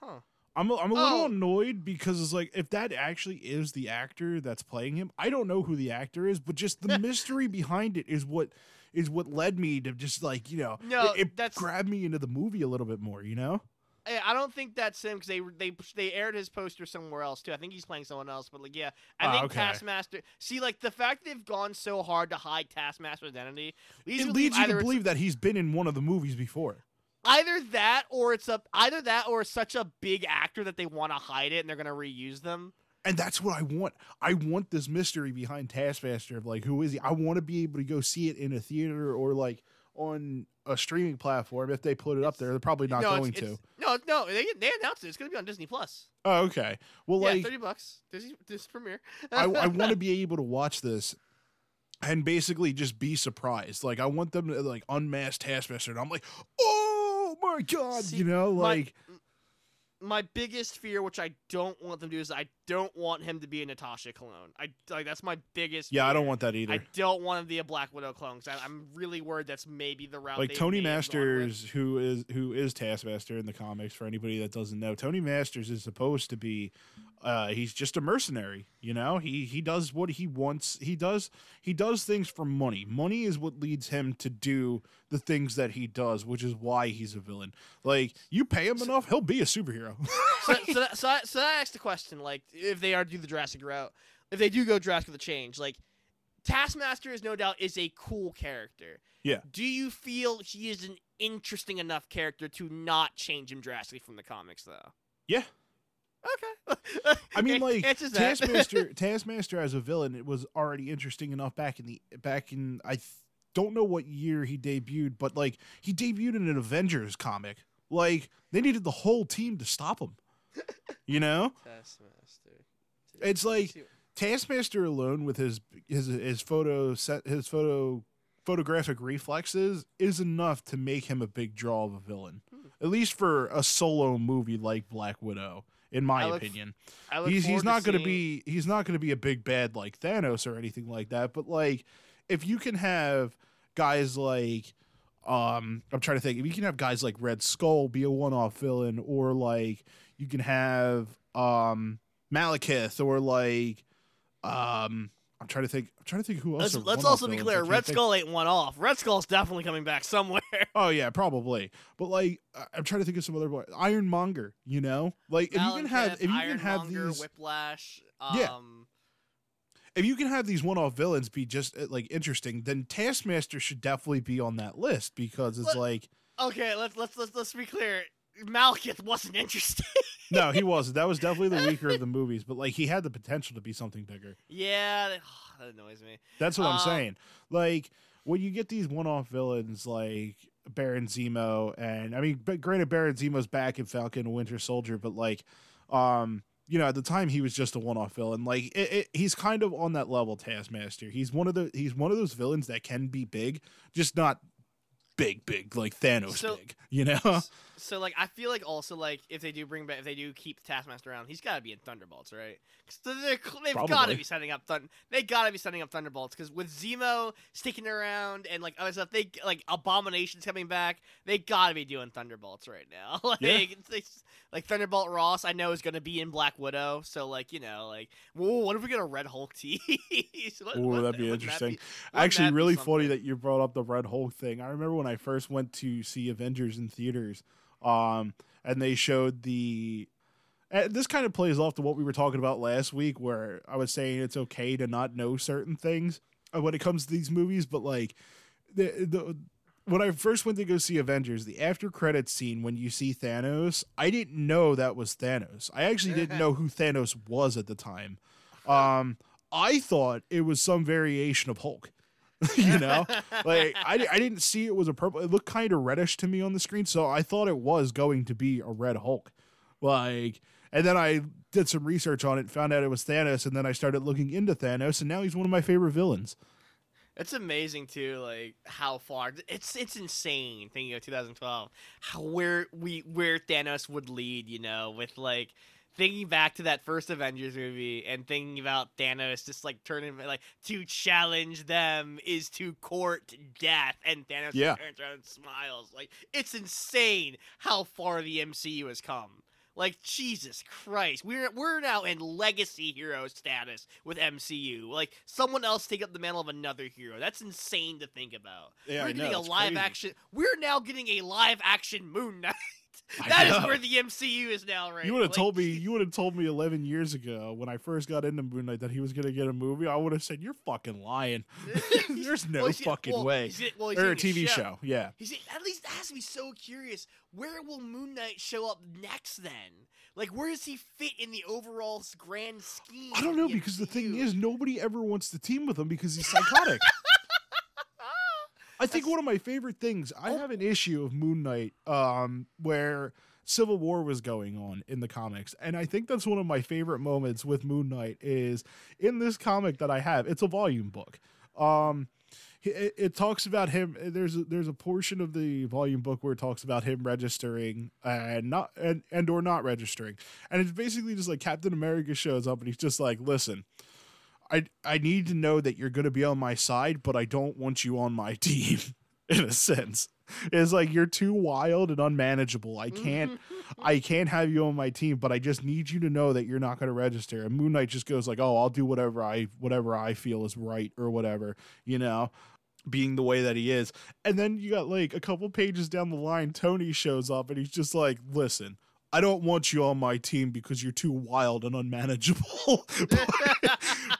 Huh. I'm a, I'm a little Oh. annoyed because it's like if that actually is the actor that's playing him, I don't know who the actor is, but just the mystery behind it is what is what led me to just like you know No, it, it that's- grabbed me into the movie a little bit more. You know, I don't think that's him because they they they aired his poster somewhere else too. I think he's playing someone else, but like yeah, I Ah, think okay. Taskmaster. See, like the fact they've gone so hard to hide Taskmaster's identity leads it leads you to believe that he's been in one of the movies before. either that or it's a either that or it's such a big actor that they want to hide it and they're gonna reuse them. And that's what I want. I want this mystery behind Taskmaster of like who is he? I want to be able to go see it in a theater or like on a streaming platform if they put it up there. They're probably not no, going it's, to. No, no, they they announced it. It's gonna be on Disney Plus. Oh, okay. Well, yeah, like thirty bucks. Disney this premiere. I, I want to be able to watch this and basically just be surprised. Like I want them to like unmask Taskmaster, and I'm like, oh my god, See, you know, my- like my biggest fear, which I don't want them to do, is I don't want him to be a Natasha clone. I like that's my biggest. Yeah, I don't want that either. I don't want him to be a Black Widow clone. Cause I, I'm really worried that's maybe the route. like Tony may have gone with. Masters, who is who is Taskmaster in the comics. For anybody that doesn't know, Tony Masters is supposed to be. Uh, he's just a mercenary, you know. He he does what he wants. He does he does things for money. Money is what leads him to do the things that he does, which is why he's a villain. Like you pay him enough, he'll be a superhero. so, so, that, so, I, so I asked the question, like, if they are to do the Jurassic route, if they do go Jurassic with a change, like, Taskmaster is no doubt is a cool character. Yeah. Do you feel he is an interesting enough character to not change him drastically from the comics, though? yeah, Okay. I mean, like. Taskmaster. Taskmaster as a villain, it was already interesting enough back in the back in I th- don't know what year he debuted, but like he debuted in an Avengers comic. Like they needed the whole team to stop him. You know, Taskmaster. It's like- Taskmaster alone with his his his photo set his photo photographic reflexes is enough to make him a big draw of a villain. Hmm. At least for a solo movie like Black Widow, in my look opinion. He's he's not going to be he's not going to be a big bad like Thanos or anything like that. But like, if you can have guys like, um, I'm trying to think, if you can have guys like Red Skull be a one-off villain, or like you can have um Malekith, or like, um, I'm trying to think, I'm trying to think who else. Let's, let's also be clear. Red think. Skull ain't one off. Red Skull's definitely coming back somewhere. Oh yeah, probably. But like, I'm trying to think of some other boy. Ironmonger. You know, like if you can have if you can have these Whiplash. Yeah. Um, if you can have these one-off villains be just uh, like interesting, then Taskmaster should definitely be on that list because it's What? like Okay, let's let's let's let's be clear. Malekith wasn't interesting. no, he wasn't. That was definitely the weaker of the movies, but like he had the potential to be something bigger. yeah, that, that annoys me. That's what I'm Uh, saying. Like when you get these one-off villains like Baron Zemo, and I mean, but granted, Baron Zemo's back in Falcon and Winter Soldier, but like, um, you know, at the time he was just a one-off villain. Like it, it, he's kind of on that level, Taskmaster. He's one of the he's one of those villains that can be big, just not big, big like Thanos So- big. You know? So like, I feel like also like if they do bring back, if they do keep Taskmaster around, he's got to be in Thunderbolts, right? they're, they've got to be setting up Thun- They got to be setting up Thunderbolts because with Zemo sticking around and like other stuff, they like Abomination's coming back. They got to be doing Thunderbolts right now. like, Yeah. it's- like Thunderbolt Ross, I know is going to be in Black Widow. So like, you know, like, whoa, what if we get a Red Hulk tease? What- Ooh, what- that'd be interesting. be- Actually, that be really funny that you brought up the Red Hulk thing. I remember when I first went to see Avengers in theaters, um, and they showed the. And this kind of plays off to what we were talking about last week, where I was saying it's okay to not know certain things uh, when it comes to these movies, but like the the. When I first went to go see Avengers, the after credits scene when you see Thanos, I didn't know that was Thanos. I actually didn't know who Thanos was at the time. Um, I thought it was some variation of Hulk. you know, like I, I didn't see it was a purple. It looked kind of reddish to me on the screen, so I thought it was going to be a red Hulk. Like, and then I did some research on it, found out it was Thanos, and then I started looking into Thanos, and now he's one of my favorite villains. It's amazing too, like how far it's it's insane thinking of 2012, how where we where Thanos would lead, you know, with like thinking back to that first Avengers movie and thinking about Thanos just like turning like to challenge them is to court death, and Thanos Yeah. turns around and smiles. Like it's insane how far the MCU has come. Like Jesus Christ, we're we're now in legacy hero status with MCU. Like someone else take up the mantle of another hero. That's insane to think about. Yeah, we're I know, getting a live crazy. action. We're now getting a live action Moon Knight. That is where the MCU is now. Right? You would have Like, told me. You would have told me eleven years ago when I first got into Moon Knight that he was going to get a movie. I would have said, "You're fucking lying. There's no Well, fucking well, way." well, Or a TV show. Yeah. He's at least that has to be so curious. Where will Moon Knight show up next? Then, like, where does he fit in the overall grand scheme? I don't know the because the thing is, nobody ever wants to team with him because he's psychotic. I think one of my favorite things. I Oh. have an issue of Moon Knight, um, where Civil War was going on in the comics, and I think that's one of my favorite moments with Moon Knight. Is in this comic that I have. It's a volume book. Um, it, it talks about him. There's a, there's a portion of the volume book where it talks about him registering and not and and or not registering, and it's basically just like Captain America shows up and he's just like, listen. I, I need to know that you're going to be on my side, but I don't want you on my team in a sense. It's like you're too wild and unmanageable. I can't I can't have you on my team, but I just need you to know that you're not going to register. And Moon Knight just goes like, "Oh, I'll do whatever I whatever I feel is right or whatever," you know, being the way that he is. And then you got like a couple pages down the line, Tony shows up and he's just like, "Listen, I don't want you on my team because you're too wild and unmanageable.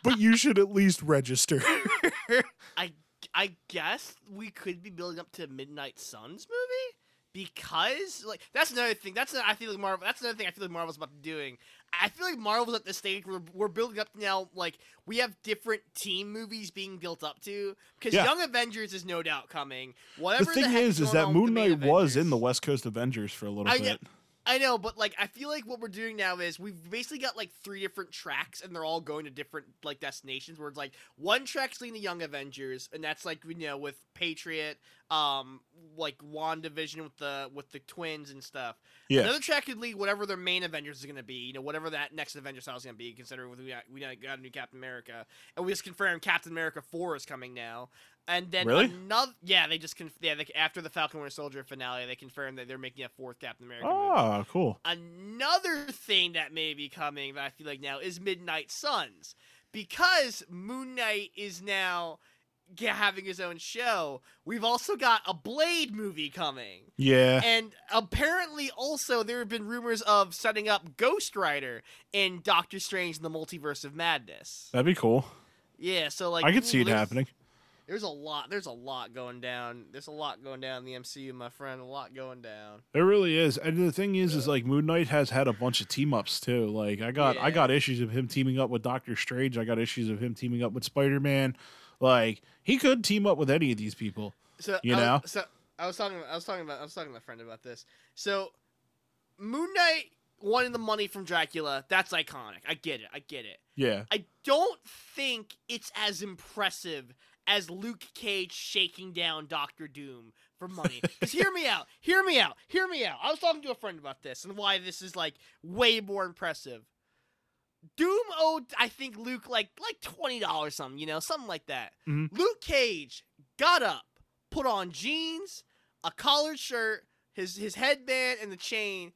but, you should at least register." I I guess we could be building up to Midnight Suns movie because like that's another thing. That's I feel like Marvel. That's another thing I feel like Marvel's about to doing. I feel like Marvel's at the stage where we're building up now. Like we have different team movies being built up to because Yeah. Young Avengers is no doubt coming. Whatever the thing heck's is, is that Moon Knight was in the West Coast Avengers for a little I bit. I know, but like I feel like what we're doing now is we've basically got like three different tracks, and they're all going to different like destinations. Where it's like one track's leading the Young Avengers, and that's like you know with Patriot, um, like Wandavision with the with the twins and stuff. Yeah. Another track could lead whatever their main Avengers is going to be. You know, whatever that next Avengers style is going to be. Considering we got, we got a new Captain America, and we just confirmed Captain America Four is coming now. And then Really? another, yeah, they just conf- yeah, they, after the Falcon Winter Soldier finale, they confirmed that they're making a fourth Captain America movie. Oh, cool. Another thing that may be coming that I feel like now is Midnight Suns. Because Moon Knight is now having his own show, we've also got a Blade movie coming. Yeah. And apparently, also, there have been rumors of setting up Ghost Rider in Doctor Strange in the Multiverse of Madness. That'd be cool. Yeah, so like I could see it happening. There's a lot. There's a lot going down. There's a lot going down in the MCU, my friend. A lot going down. It really is. And the thing is, is like Moon Knight has had a bunch of team ups too. Like I got, I got issues of him teaming up with Doctor Strange. I got issues of him teaming up with Spider Man. Like he could team up with any of these people. So You I was- know? so I was talking. I was talking about. I was talking to my friend about this. So, Moon Knight wanting the money from Dracula. That's iconic. I get it. I get it. Yeah. I don't think it's as impressive as Luke Cage shaking down Doctor Doom for money. Because hear me out. Hear me out. Hear me out. I was talking to a friend about this and why this is like way more impressive. Doom owed, I think, Luke like like twenty dollars something, you know, something like that. Mhm. Luke Cage got up, put on jeans, a collared shirt, his his headband, and the chain.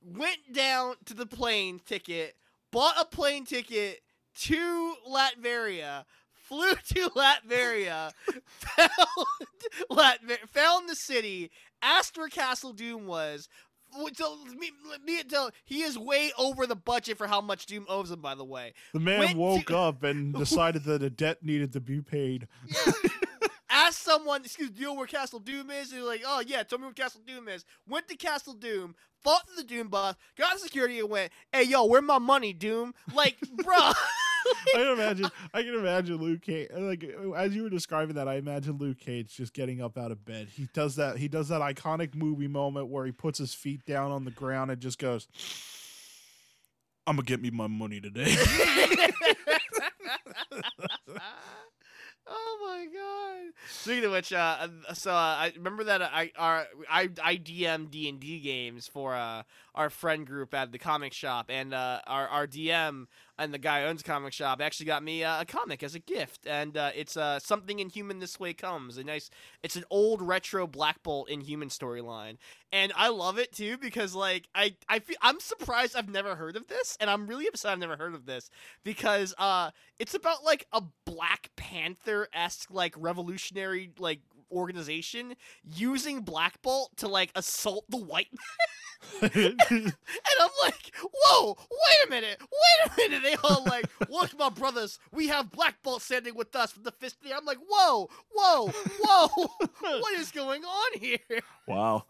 Went down to the plane ticket, bought a plane ticket to Latveria, flew to Latveria, found, Latver- found the city, asked where Castle Doom was. me, me tell he is way over the budget for how much Doom owes him. By the way, The man Went woke to- up and decided that a debt needed to be paid. Yeah. Ask someone, excuse me, you know where Castle Doom is? And they're like, oh yeah, tell me where Castle Doom is. Went to Castle Doom, fought through the Doombots, got security and went, hey yo, where my money, Doom? Like, bruh. I can imagine. I can imagine Luke Cage. Like as you were describing that, I imagine Luke Cage just getting up out of bed. He does that. He does that iconic movie moment where he puts his feet down on the ground and just goes, "I'm gonna get me my money today." oh my god! Speaking of which, uh, so uh, I remember that I our I I DM D and D games for uh our friend group at the comic shop, and uh, our our DM and the guy who owns comic shop actually got me uh, a comic as a gift, and uh, it's uh something Inhuman This Way Comes. A nice, it's an old retro Black Bolt Inhuman storyline, and I love it too because like I I feel I'm surprised I've never heard of this, and I'm really upset I've never heard of this because uh it's about like a Black Panther esque like revolutionary like organization using Black Bolt to like assault the white and I'm like, whoa, wait a minute, wait a minute. They all like, look, my brothers, we have Black Bolt standing with us with the fist. I'm like, whoa, whoa, whoa, what is going on here? wow.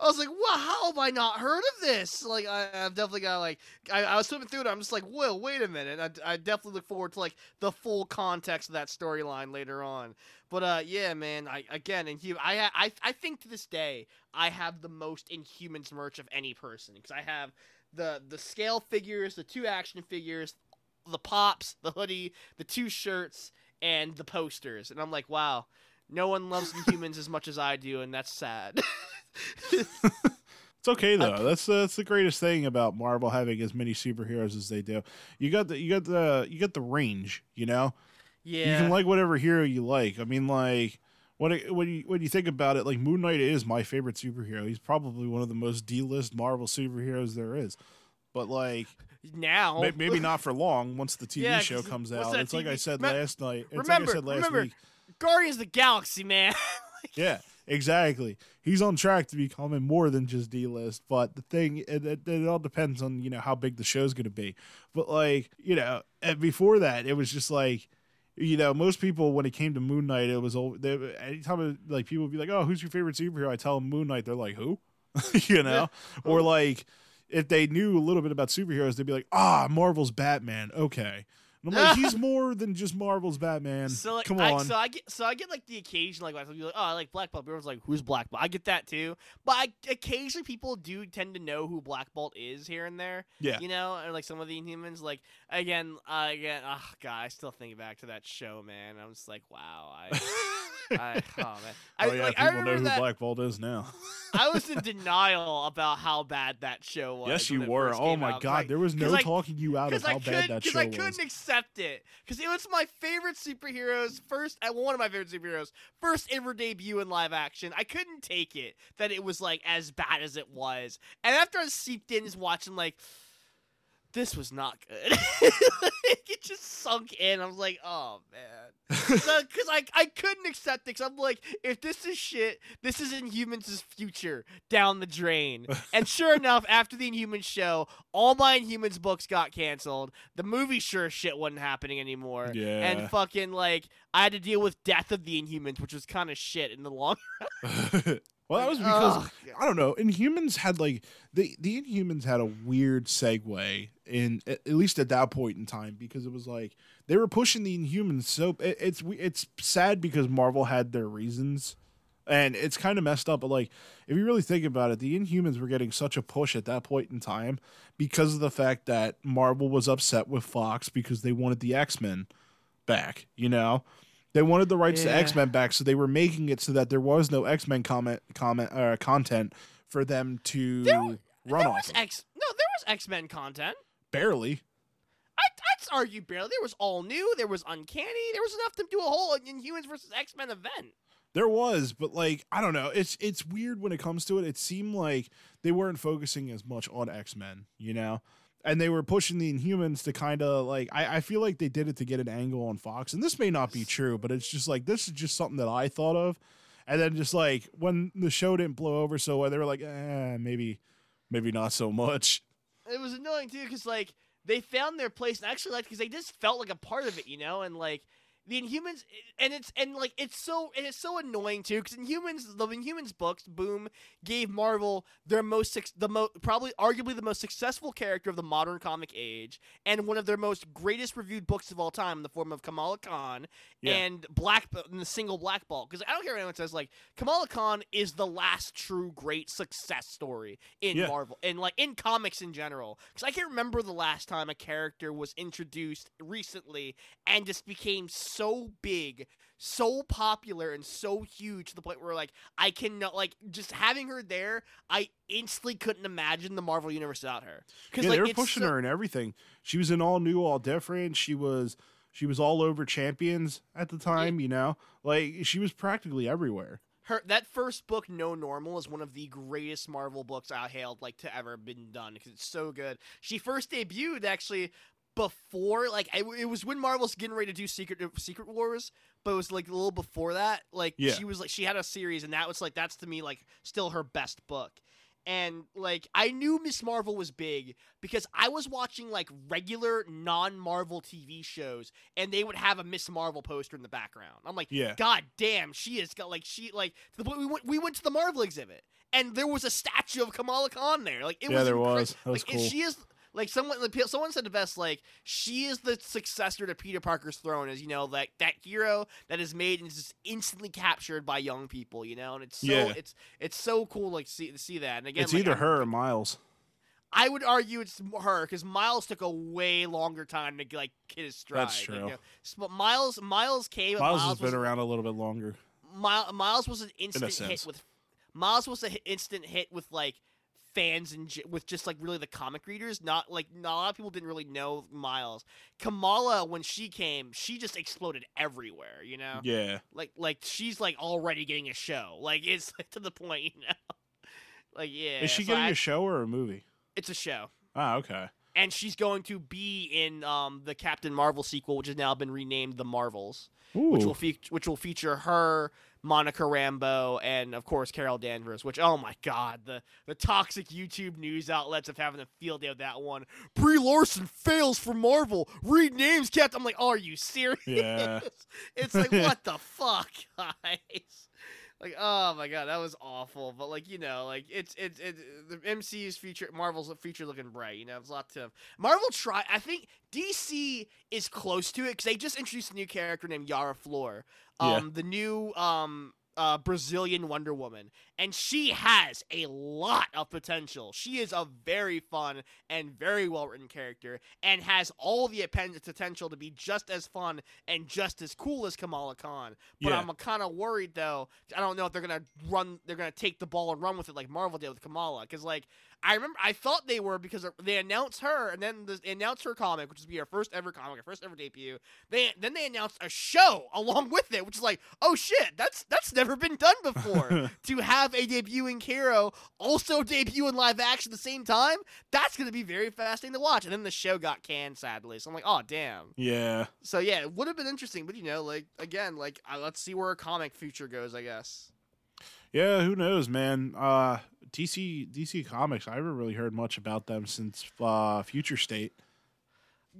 I was like, wow, how have I not heard of this? Like, I, I've definitely got like, I, I was flipping through it. I'm just like, whoa, wait a minute. I, I definitely look forward to like the full context of that storyline later on. But uh, yeah, man, I again, and I, I, I think to this day, I have the most Inhumans merch of any person because I have the the scale figures, the two action figures, the pops, the hoodie, the two shirts, and the posters, and I'm like, wow, no one loves Inhumans as much as I do, and that's sad. It's okay though. That's uh, that's the greatest thing about Marvel having as many superheroes as they do. You got the you got the you got the range. You know, yeah, you can like whatever hero you like. I mean, like when it, when you when you think about it, like Moon Knight is my favorite superhero. He's probably one of the most D-list Marvel superheroes there is. But like now, may, maybe not for long. Once the TV Yeah, show comes out, it's like I said last night. It's remember, like I said last remember, week. Guardians of the Galaxy, man. Yeah, exactly. He's on track to becoming more than just D list. But the thing, it, it, it all depends on you know how big the show's going to be. But like you know, before that, it was just like. You know, most people when it came to Moon Knight, it was all. They, anytime like people would be like, "Oh, who's your favorite superhero?" I tell them Moon Knight. They're like, "Who?" you know, or like if they knew a little bit about superheroes, they'd be like, "Ah, Marvel's Batman." Okay, and I'm like, he's more than just Marvel's Batman. So like, Come I, on, so I get so I get like the occasion like like, oh, I like Black Bolt. Everyone's like, who's Black Bolt? I get that too, but I, occasionally people do tend to know who Black Bolt is here and there. yeah. You know, and like some of the Inhumans, like again, uh, again, oh god, I still think back to that show, man. I'm just like, wow, I, I oh man, I, oh yeah, like, I people know who that. Black Bolt is now. I was in denial about how bad that show was. yes, you were. Oh my out, god, I- there was no I- talking you out of how bad that show was. because I couldn't accept it. Because it was my favorite superheroes first, uh, one of my favorite superheroes first ever debut in live action. I couldn't take it that it was like as bad as it was, and after I seeped in, just watching like. This was not good. it just sunk in. I was like, "Oh man," because I I couldn't accept it. Cause I'm like, if this is shit, this is Inhumans' future down the drain. And sure enough, after the Inhumans show, all my Inhumans books got canceled. The movie sure shit wasn't happening anymore. Yeah. And fucking like I had to deal with Death of the Inhumans, which was kind of shit in the long. Well, that was because Ugh. I don't know. Inhumans had like the the Inhumans had a weird segue in at least at that point in time because it was like they were pushing the Inhumans so it, it's it's sad because Marvel had their reasons. And it's kind of messed up, but like, if you really think about it, the Inhumans were getting such a push at that point in time because of the fact that Marvel was upset with Fox because they wanted the X Men back. You know, they wanted the rights to X Men back, so they were making it so that there was no X Men comment comment uh, content for them to There- run there off. was of. X. No, there was X Men content. Barely. I, I'd argue barely. There was all new. There was uncanny. There was enough to do a whole Inhumans versus X Men event. There was, but like I don't know. It's it's weird when it comes to it. It seemed like they weren't focusing as much on X Men, you know, and they were pushing the Inhumans to kind of like I, I feel like they did it to get an angle on Fox, and this may not be true, but it's just like this is just something that I thought of, and then just like when the show didn't blow over so well, they were like, eh, maybe, maybe not so much. it was annoying too because like they found their place and I actually like because they just felt like a part of it, you know, and like the Inhumans and it's and like it's so and it's so annoying too because Inhumans the Inhumans books boom gave Marvel their most the most probably arguably the most successful character of the modern comic age and one of their most greatest reviewed books of all time in the form of Kamala Khan Yeah. and Black and the single Black Bolt because I don't care what anyone says like Kamala Khan is the last true great success story in Yeah. Marvel and like in comics in general because I can't remember the last time a character was introduced recently and just became so big so popular and so huge to the point where like I cannot like just having her there I instantly couldn't imagine the Marvel universe without her because Yeah, like they were pushing so- her and everything. She was in all new, all different. She was she was all over champions at the time. You know, like she was practically everywhere. her that first book no normal is one of the greatest marvel books i hailed like to ever been done because it's so good she first debuted actually before like it, it was when marvel's getting ready to do secret secret wars but it was like a little before that like Yeah. she was like she had a series and that was like that's to me like still her best book and like I knew Miss Marvel was big because I was watching like regular non-Marvel TV shows and they would have a Miss Marvel poster in the background. I'm like, Yeah. God damn, she is got like she like to the point we went we went to the Marvel exhibit and there was a statue of Kamala Khan there. Like it Yeah, was there was. That was like cool. she is like someone someone said the best like she is the successor to Peter Parker's throne as you know like that hero that is made and is just instantly captured by young people you know and it's so Yeah. it's it's so cool like see to see that and again it's like, either I'm- her or Miles. I would argue it's her because Miles took a way longer time to like get his stride. That's true. you know. But Miles, Miles came. Miles, Miles has been was, around a little bit longer. Miles, Miles was an instant hit with. Miles was an instant hit with like fans and with just like really the comic readers. Not like not a lot of people didn't really know Miles. Kamala when she came, she just exploded everywhere. You know, Yeah. like like she's like already getting a show. Like it's like, to the point, you know. Like yeah, Is she so getting I- a show or a movie? It's a show Ah, okay. and she's going to be in um, the Captain Marvel sequel, which has now been renamed The Marvels, Ooh. which will fe- which will feature her, Monica Rambeau, and of course Carol Danvers. Which oh my god, the the toxic YouTube news outlets of having a field day with that one. Brie Larson fails for Marvel. Read names, Captain. I'm like, are you serious? Yeah. it's like what the fuck, guys. Like oh my god, that was awful. But like you know, like it's it's it, the MCU's future, Marvel's future looking bright. You know, there's a lot to Marvel. Try. I think DC is close to it because they just introduced a new character named Yara Flor, Yeah. um, the new um uh, Brazilian Wonder Woman, and she has a lot of potential. She is a very fun and very well written character, and has all the potential to be just as fun and just as cool as Kamala Khan. But Yeah. I'm kind of worried though. I don't know if they're gonna run. They're gonna take the ball and run with it like Marvel did with Kamala, because like. I remember I thought they were because they announced her and then the, they announced her comic, which is be her first ever comic, her first ever debut. They then they announced a show along with it, which is like, oh shit, that's that's never been done before. to have a debuting hero also debut in live action at the same time, that's gonna be very fascinating to watch. And then the show got canned, sadly. So I'm like, oh damn. yeah. So yeah, it would have been interesting, but you know, like again, like uh, let's see where a comic future goes, I guess. Yeah, who knows, man? Uh DC DC Comics, I haven't really heard much about them since uh Future State.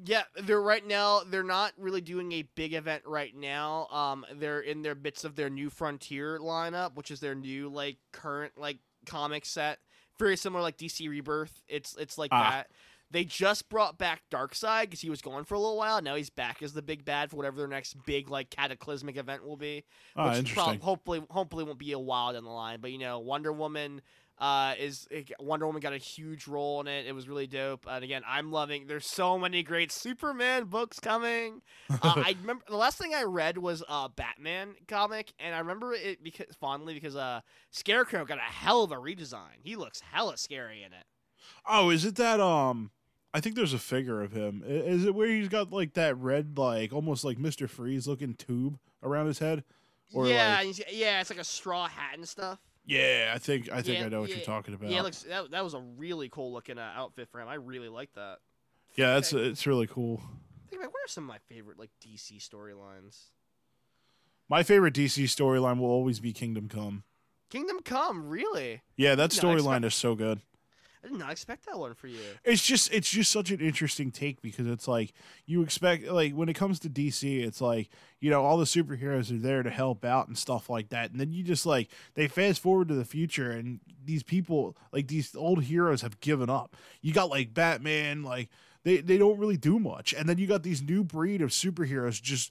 Yeah, they're right now. They're not really doing a big event right now. Um, they're in their bits of their new Frontier lineup, which is their new like current like comic set, very similar like DC Rebirth. It's it's like Ah. that. They just brought back Darkseid because he was gone for a little while. Now he's back as the big bad for whatever their next big like cataclysmic event will be. Oh, which interesting. prob- hopefully, hopefully won't be a while down the line. But you know, Wonder Woman uh, is Wonder Woman got a huge role in it. It was really dope. And again, I'm loving. There's so many great Superman books coming. Uh, I remember the last thing I read was a Batman comic, and I remember it because fondly because uh, Scarecrow got a hell of a redesign. He looks hella scary in it. oh, is it that um I think there's a figure of him. Is it where he's got like that red like almost like Mr. Freeze looking tube around his head? Or, yeah, like- yeah, it's like a straw hat and stuff. Yeah, I think I think Yeah, I know what yeah, you're talking about. Yeah, looks that, that was a really cool looking uh, outfit for him. I really like that. yeah, that's Okay. it's really cool. Think about what are some of my favorite like DC storylines? My favorite DC storyline will always be Kingdom Come. Kingdom Come, really? Yeah, that storyline is so good. I did not expect that one for you. It's just it's just such an interesting take because it's like you expect like when it comes to DC, it's like you know all the superheroes are there to help out and stuff like that, and then you just like they fast forward to the future and these people like these old heroes have given up. You got like Batman, like they they don't really do much, and then you got these new breed of superheroes just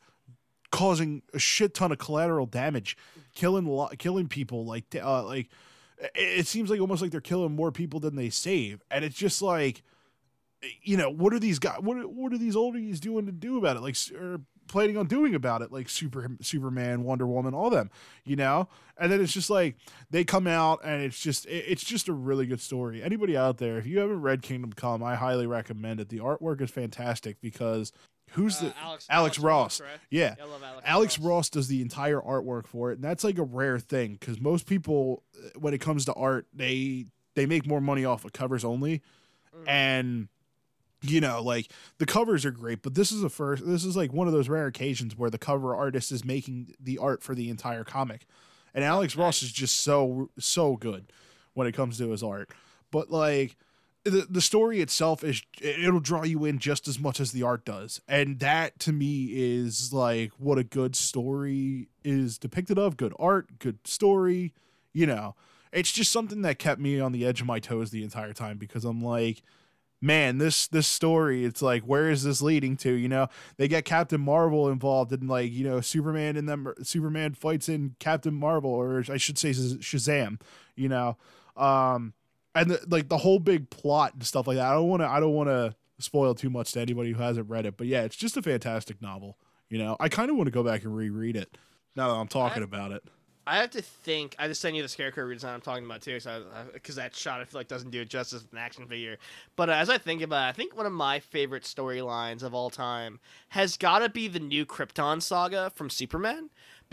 causing a shit ton of collateral damage, killing killing people like uh, like it, seems like almost like they're killing more people than they save, and it's just like you know what are these guys what what are these oldies doing to do about it? Like or planning on doing about it like super superman wonder woman all them you know? And then it's just like they come out and it's just it- it's just a really good story. Anybody out there if you haven't read kingdom come i highly recommend it. The artwork is fantastic because who's the Uh, Alex, Alex Ross. right? yeah I love Alex. Alex Ross does the entire artwork for it, and that's like a rare thing because most people, uh, when it comes to art, they they make more money off of covers only, Mhm. and you know, like the covers are great, but this is the first. This is like one of those rare occasions where the cover artist is making the art for the entire comic, and Alex Ross is just so so good when it comes to his art. But like the the story itself is it'll draw you in just as much as the art does. And that to me is like what a good story is depicted of. Good art good story you know. It's just something that kept me on the edge of my toes the entire time because i'm like man this this story it's like where is this leading to? You know? They get captain marvel involved and like you know superman and them superman fights in captain marvel or i should say shazam you know? Um and the, like the whole big plot and stuff like that. I don't want to. I don't want to spoil too much to anybody who hasn't read it. But yeah, it's just a fantastic novel. You know, I kind of want to go back and reread it now that I'm talking about it. I have to think. I just sent you the Scarecrow redesign I'm talking about too, so because that shot I feel like doesn't do it justice with an action figure. But uh, as I think about it, I think one of my favorite storylines of all time has got to be the new Krypton saga from Superman,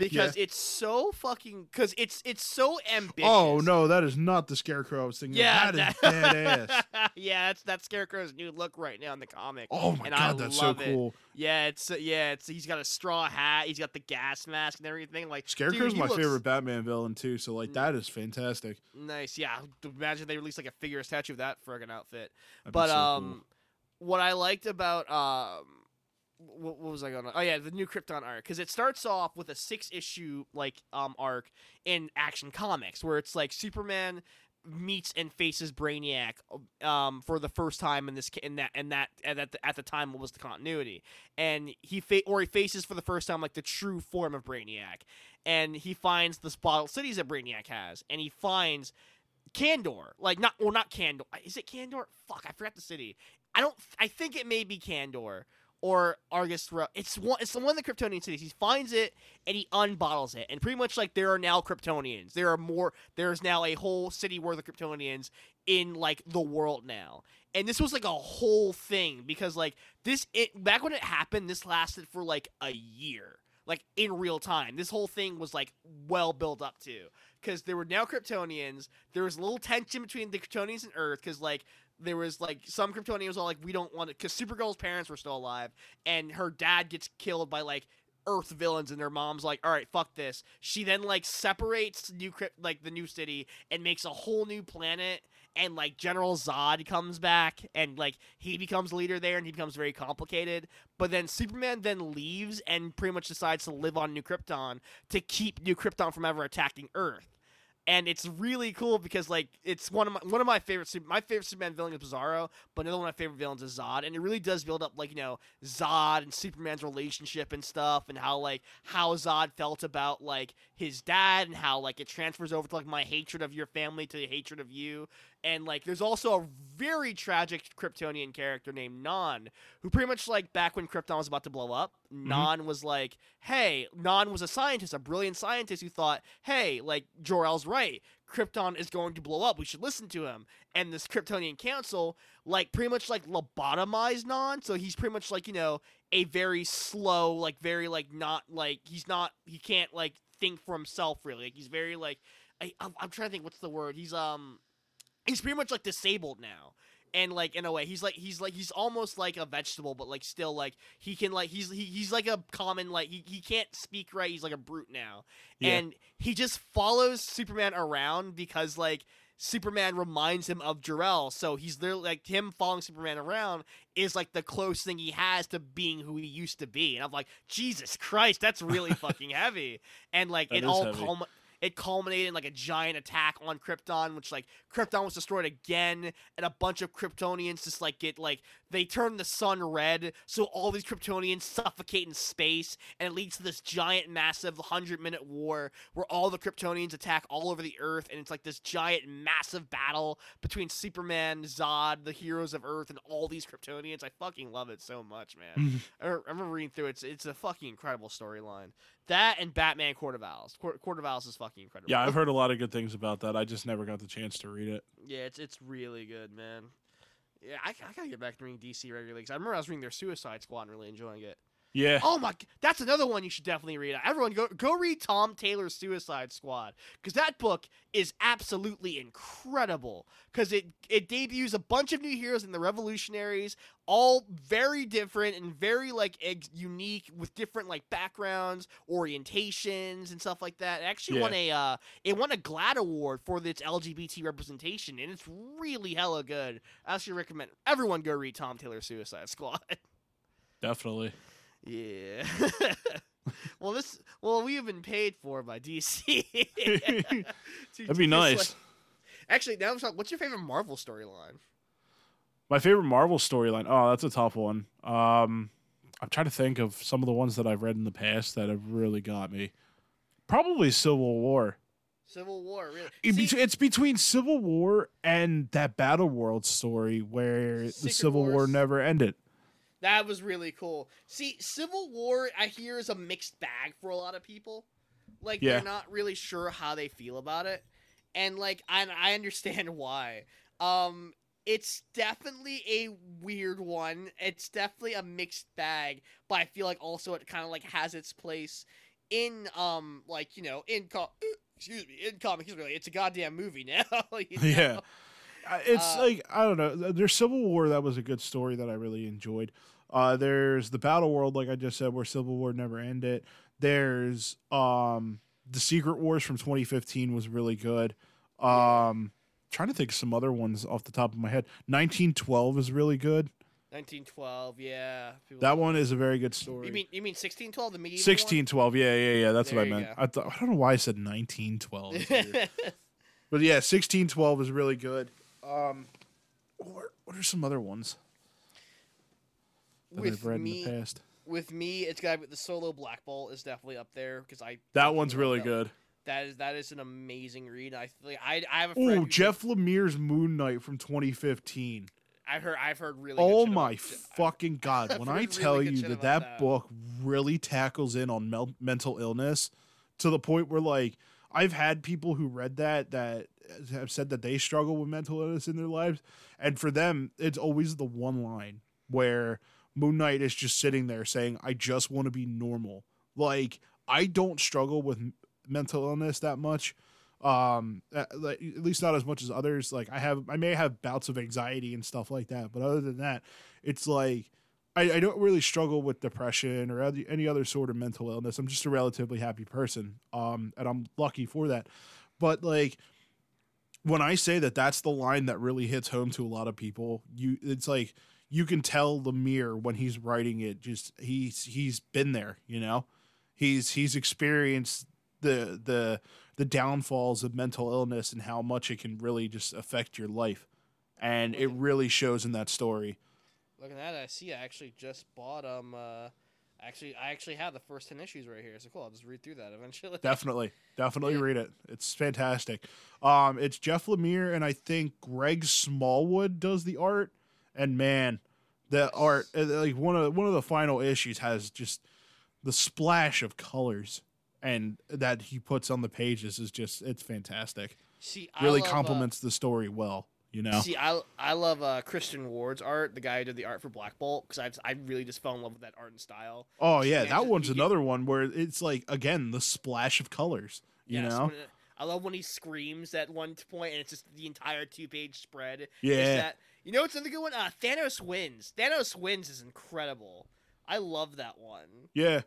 because it's so fucking because it's it's so ambitious. Oh no, that is not the scarecrow I was thinking. Yeah, of. that is badass. yeah, that's that's Scarecrow's new look right now in the comic. Oh my And I god, that's so love it. cool. Yeah, it's yeah, it's he's got a straw hat, he's got the gas mask and everything. Like Scarecrow's dude, my looks favorite Batman villain too. So like that is fantastic. Nice, yeah. Imagine they released like a figure statue of that friggin' outfit. That'd but so cool. um, what I liked about um, what, what was I going to? Oh yeah, the new Krypton arc because it starts off with a six issue like um arc in Action Comics where it's like Superman meets and faces Brainiac um for the first time in this in that and that at the, at the time what was the continuity. And he fa- or he faces for the first time like the true form of Brainiac. And he finds the bottled cities that Brainiac has and he finds Kandor like not or not Kandor is it Kandor fuck I forgot the city. I don't I think it may be Kandor or Argus it's one it's the one the Kryptonian cities he finds it and he unbottles it. And pretty much like there are now Kryptonians. There are more there's now a whole city worth of Kryptonians in like the world now. And this was like a whole thing because like this it back when it happened this lasted for like a year like in real time. This whole thing was like well built up to because there were now kryptonians. There was a little tension between the kryptonians and earth because like there was like some kryptonians all like we don't want it because supergirl's parents were still alive and her dad gets killed by like earth villains and their mom's like all right fuck this she then like separates new like the new city and makes a whole new planet and like General Zod comes back and like he becomes leader there and he becomes very complicated. But then Superman then leaves and pretty much decides to live on New Krypton to keep New Krypton from ever attacking Earth. And it's really cool because like it's one of my one of my favorite my favorite Superman villain is Bizarro, but another one of my favorite villains is Zod, and it really does build up like you know Zod and Superman's relationship and stuff, and how like how Zod felt about like his dad, and how like it transfers over to like my hatred of your family to the hatred of you, and like there's also a very tragic Kryptonian character named Non, who pretty much like back when Krypton was about to blow up, Non was like, hey, Non was a scientist, a brilliant scientist who thought, hey, like Jor-El's right. Krypton is going to blow up. We should listen to him. And this Kryptonian council, like, pretty much like lobotomized Non. So he's pretty much like, you know, a very slow, like, very like not like he's not he can't like think for himself really. Like, he's very like I, I'm, I'm trying to think what's the word. He's um he's pretty much like disabled now. And like in a way he's like he's like he's almost like a vegetable but like still like he can like he's he, he's like a common like he, he can't speak right. He's like a brute now. Yeah. and he just follows superman around because like superman reminds him of Jor-El so he's there like him following superman around is like the close thing he has to being who he used to be. And i'm like jesus christ that's really fucking heavy. And like it all heavy. culmi- it culminated in like a giant attack on Krypton, which like Krypton was destroyed again, and a bunch of Kryptonians just like get like they turn the sun red, so all these Kryptonians suffocate in space, and it leads to this giant, massive hundred minute war where all the Kryptonians attack all over the Earth, and it's like this giant, massive battle between Superman, Zod, the heroes of Earth, and all these Kryptonians. I fucking love it so much, man. Mm-hmm. I remember reading through it. It's, it's a fucking incredible storyline. That and Batman Court of Owls. Court, Court of Owls is fucking incredible. Yeah, I've heard a lot of good things about that. I just never got the chance to read it. Yeah, it's it's really good, man. Yeah, I, I gotta get back to reading DC regularly 'cause I remember I was reading their Suicide Squad and really enjoying it. Yeah. Oh my, that's another one you should definitely read. Everyone, go go read Tom Taylor's Suicide Squad because that book is absolutely incredible. Because it it debuts a bunch of new heroes in the Revolutionaries, all very different and very like ex- unique with different like backgrounds, orientations, and stuff like that. It actually won a uh, it won a GLAAD award for its LGBT representation, and it's really hella good. I actually recommend everyone go read Tom Taylor's Suicide Squad. Definitely. Yeah. well, this well we have been paid for by DC. That'd be nice. Actually, now I'm talking, what's your favorite Marvel storyline? My favorite Marvel storyline. Oh, that's a tough one. Um, I'm trying to think of some of the ones that I've read in the past that have really got me. Probably Civil War. Civil War, really. It See, bet- it's between Civil War and that Battle World story where the Secret Civil War never ended. That was really cool. See, Civil War, I hear, is a mixed bag for a lot of people. Like Yeah. they're not really sure how they feel about it, and like I, I understand why. Um, it's definitely a weird one. It's definitely a mixed bag, but I feel like also it kind of like has its place in um like you know in co- excuse me in comic history. It's a goddamn movie now. you know? Yeah. It's Uh, like I don't know. There's Civil War that was a good story that I really enjoyed. Uh, there's the Battle World, like I just said, where Civil War never ended. There's um the Secret Wars from 2015 was really good. Um, trying to think of some other ones off the top of my head. 1912 is really good. 1912. Yeah. People- That one is a very good story. You mean you mean 1612 the medieval one? 1612, yeah, yeah, yeah. That's There what I meant. go. I, thought I don't know why I said 1912. But yeah, sixteen twelve is really good. Um, what, what are some other ones that with I've read me, in the past? with me, it's got the solo Black Bolt is definitely up there because I That one's really that good. That is that is an amazing read. I like I I have a Oh, friend. who- Jeff Lemire's Moon Knight from 2015. I've heard I've heard really. good Oh shit my about fucking god! I've When I tell good you that that that. book really tackles in on mel- mental illness to the point where like I've had people who read that that have said that they struggle with mental illness in their lives, and for them, it's always the one line where Moon Knight is just sitting there saying, "I just want to be normal." Like I don't struggle with mental illness that much um at, at least not as much as others. Like i have i may have bouts of anxiety and stuff like that but other than that it's like i, I don't really struggle with depression or any other sort of mental illness. I'm just a relatively happy person um and i'm lucky for that. But like when i say that that's the line that really hits home to a lot of people you it's like you can tell Lemire when he's writing it just he's he's been there you know he's he's experienced the the the downfalls of mental illness and how much it can really just affect your life and it really shows in that story Looking at it, I see. I actually just bought um. Uh, actually, I actually have the first ten issues right here. So cool. I'll just read through that eventually. definitely definitely Yeah. read it it's fantastic um it's jeff lemire and i think greg smallwood does the art and man the art uh, like one of one of the final issues has just the splash of colors and that he puts on the pages is just it's fantastic See, I really love, uh, complements the story well you know See, I I love uh, Christian Ward's art, the guy who did the art for Black Bolt, because I I really just fell in love with that art and style. Oh yeah, that one's you get- another one where it's like again the splash of colors. You Yes, know? when I love when he screams at one point, and it's just the entire two-page spread. Yeah. You know what's another good one? Uh, Thanos wins. Thanos wins is incredible. I love that one, Yeah.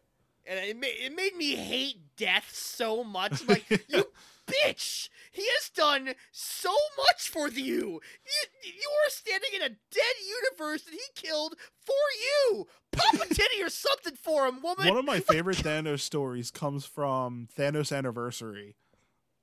and it made it made me hate death so much. Like you bitch, he has done so much for you. You you are standing in a dead universe that he killed for you. Pop a titty or something for him, woman. One of my favorite Thanos stories comes from Thanos Anniversary.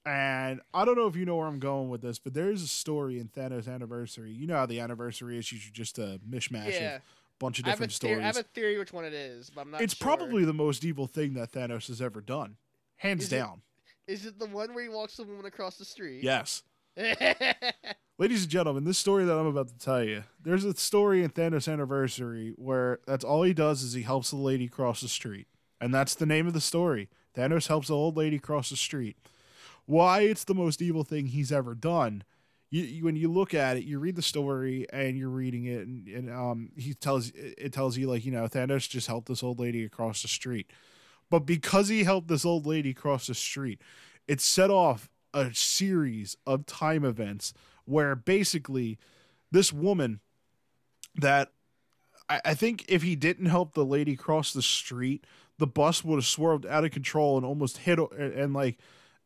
And I don't know if you know where I'm going with this, but there's a story in Thanos Anniversary. You know how the anniversary issues are just uh, a mishmash yeah, of a bunch of different I different theory, I have a theory which one it is, but I'm not. it's sure. probably the most evil thing that Thanos has ever done. Hands Is down. Is it the one where he walks the woman across the street? Yes. Ladies and gentlemen, this story that I'm about to tell you, there's a story in Thanos Anniversary where that's all he does is he helps the lady cross the street. And that's the name of the story. Thanos helps the old lady cross the street. Why it's the most evil thing he's ever done. You, you- when you look at it, you read the story and you're reading it, and, and um, he tells it tells you like you know Thanos just helped this old lady across the street, but because he helped this old lady cross the street, it set off a series of time events where basically this woman that I, I think if he didn't help the lady cross the street, the bus would have swerved out of control and almost hit and, and like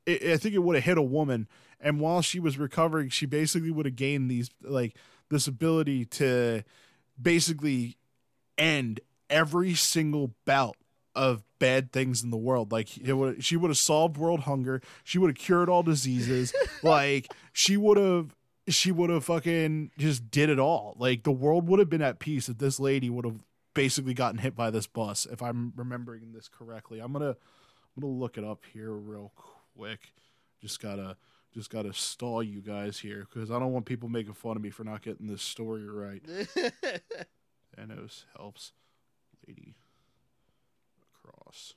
it, I think it would have hit a woman. And while she was recovering, she basically would have gained these like this ability to basically end every single bout of bad things in the world. Like it would, she would have solved world hunger. She would have cured all diseases. like she would have, she would have fucking just did it all. Like the world would have been at peace if this lady would have basically gotten hit by this bus. If I'm remembering this correctly, I'm gonna, I'm gonna look it up here real quick, Just gotta just gotta stall you guys here because I don't want people making fun of me for not getting this story right. Thanos helps lady across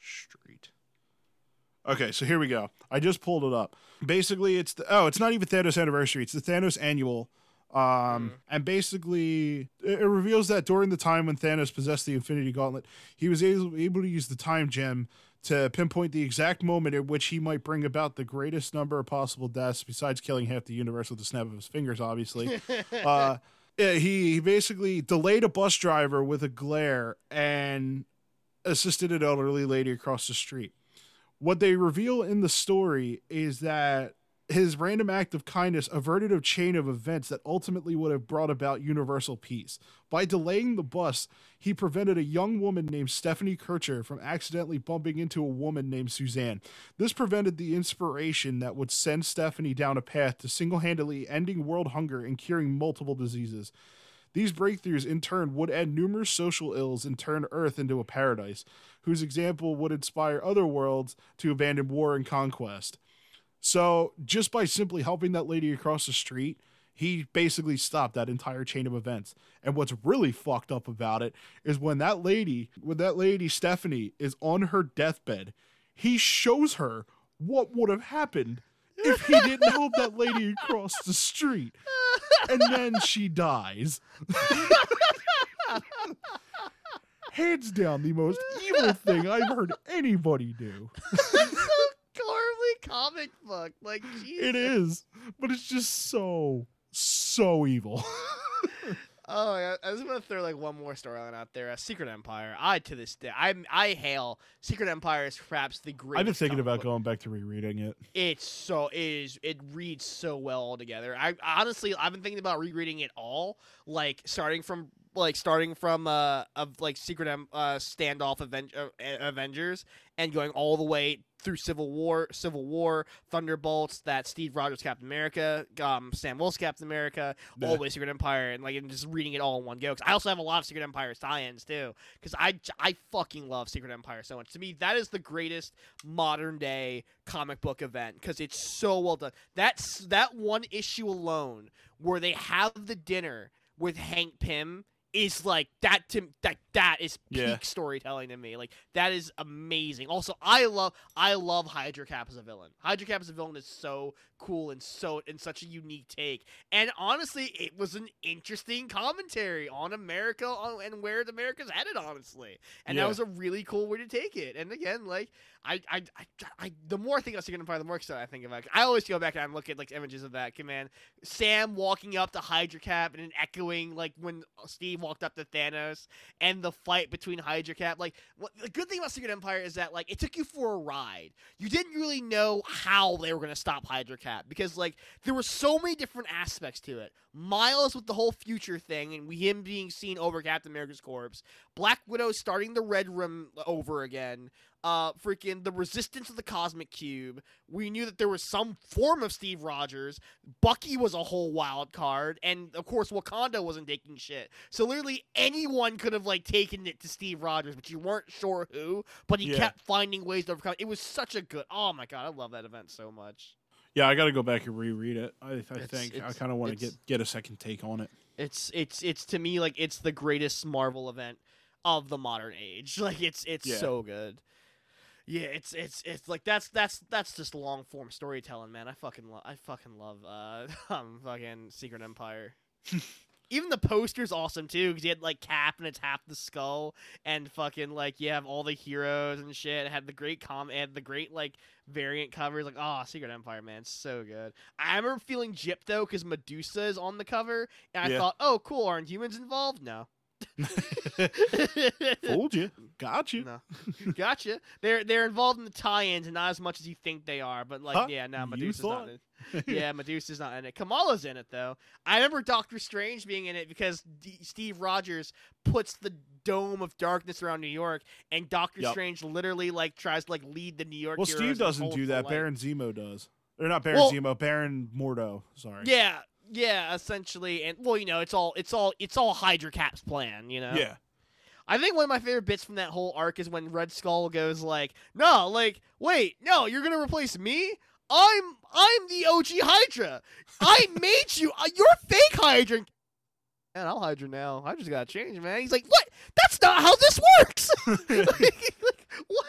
street. Okay, so here we go. I just pulled it up. Basically, it's the oh, it's not even Thanos anniversary. It's the Thanos annual. Um, and basically, it, it reveals that during the time when Thanos possessed the Infinity Gauntlet, he was able, able to use the time gem to pinpoint the exact moment at which he might bring about the greatest number of possible deaths, besides killing half the universe with the snap of his fingers, obviously. uh, he, he basically delayed a bus driver with a glare and assisted an elderly lady across the street. What they reveal in the story is that his random act of kindness averted a chain of events that ultimately would have brought about universal peace. By delaying the bus, he prevented a young woman named Stephanie Kircher from accidentally bumping into a woman named Suzanne. This prevented the inspiration that would send Stephanie down a path to single handedly ending world hunger and curing multiple diseases. These breakthroughs, in turn, would end numerous social ills and turn Earth into a paradise, whose example would inspire other worlds to abandon war and conquest. So, just by simply helping that lady across the street, he basically stopped that entire chain of events. And what's really fucked up about it is when that lady, when that lady Stephanie is on her deathbed, he shows her what would have happened if he didn't help that lady across the street. And then she dies. Hands down, the most evil thing I've heard anybody do. horribly comic book. Like, Jesus. It is, but it's just so, so evil. Oh, I, I was gonna throw like one more storyline out there. Uh, Secret Empire. I to this day, I I hail Secret Empire as perhaps the greatest. I've been thinking about book. going back to rereading it. It's so it is it reads so well all together. I honestly I've been thinking about rereading it all, like starting from like starting from uh of like Secret em- uh standoff Aven- uh, Avengers and going all the way through Civil War, Civil War, Thunderbolts, that Steve Rogers Captain America, um Sam Wilson Captain America, all Yeah. the way Secret Empire, and like and just reading it all in one go. Cause I also have a lot of Secret Empire tie-ins too, because I I fucking love Secret Empire so much. To me, that is the greatest modern day comic book event because it's so well done. That's that one issue alone where they have the dinner with Hank Pym is like that to that that is peak Yeah. storytelling to me. Like that is amazing. Also, I love I love Hydra Cap as a villain. Hydra Cap as a villain is so cool and so and such a unique take. And honestly, it was an interesting commentary on America on, and where America's headed. Honestly, and Yeah. that was a really cool way to take it. And again, like I, I, I, I the more I think of Secret Empire, the more excited I think about. it. I always go back and I look at like images of that command. Sam walking up to Hydra Cap and then echoing like when Steve walked up to Thanos and the fight between Hydra Cap. Like what, the good thing about Secret Empire is that like it took you for a ride. You didn't really know how they were gonna stop Hydra Cap because like there were so many different aspects to it. Miles with the whole future thing and him being seen over Captain America's corpse. Black Widow starting the Red Room over again. Uh, freaking the resistance of the Cosmic Cube. We knew that there was some form of Steve Rogers. Bucky was a whole wild card, and of course Wakanda wasn't taking shit. So literally anyone could have like taken it to Steve Rogers, but you weren't sure who. But he Yeah. kept finding ways to overcome. It was such a good. Oh my god, I love that event so much. Yeah, I got to go back and reread it. I, I It's- think I kind of want to get get a second take on it. It's it's it's to me like it's the greatest Marvel event of the modern age. Like it's it's Yeah. so good. Yeah, it's it's it's like that's that's that's just long form storytelling, man. I fucking love I fucking love uh um fucking Secret Empire. Even the poster's awesome too, because you had like Cap and it's half the skull, and fucking like you have all the heroes and shit. It had the great com, it had the great like variant covers. Like, oh, Secret Empire, man, so good. I remember feeling gypped though, because Medusa is on the cover, and I Yeah. thought, oh, cool, aren't humans involved? No. Fooled you, got you. No, gotcha. They're they're involved in the tie-ins, and not as much as you think they are. But like, Huh? yeah, no, You Medusa's not thought? in it. Yeah, Medusa's not in it. Kamala's in it though. I remember Doctor Strange being in it because D- Steve Rogers puts the dome of darkness around New York, and Doctor Yep. Strange literally like tries to like lead the New York. Well, heroes Steve and doesn't do the that. light. Baron Zemo does. Or not Baron Well- Zemo. Baron Mordo. Sorry. Yeah, yeah, essentially, and well, you know, it's all it's all it's all Hydra Cap's plan, you know. Yeah. I think one of my favorite bits from that whole arc is when Red Skull goes like, "No, like, wait, no, you're gonna replace me? I'm I'm the OG Hydra. I made you. Uh, you're fake Hydra. Man, I'm Hydra now. I just gotta change, man. He's like, what? That's not how this works. like, like, what?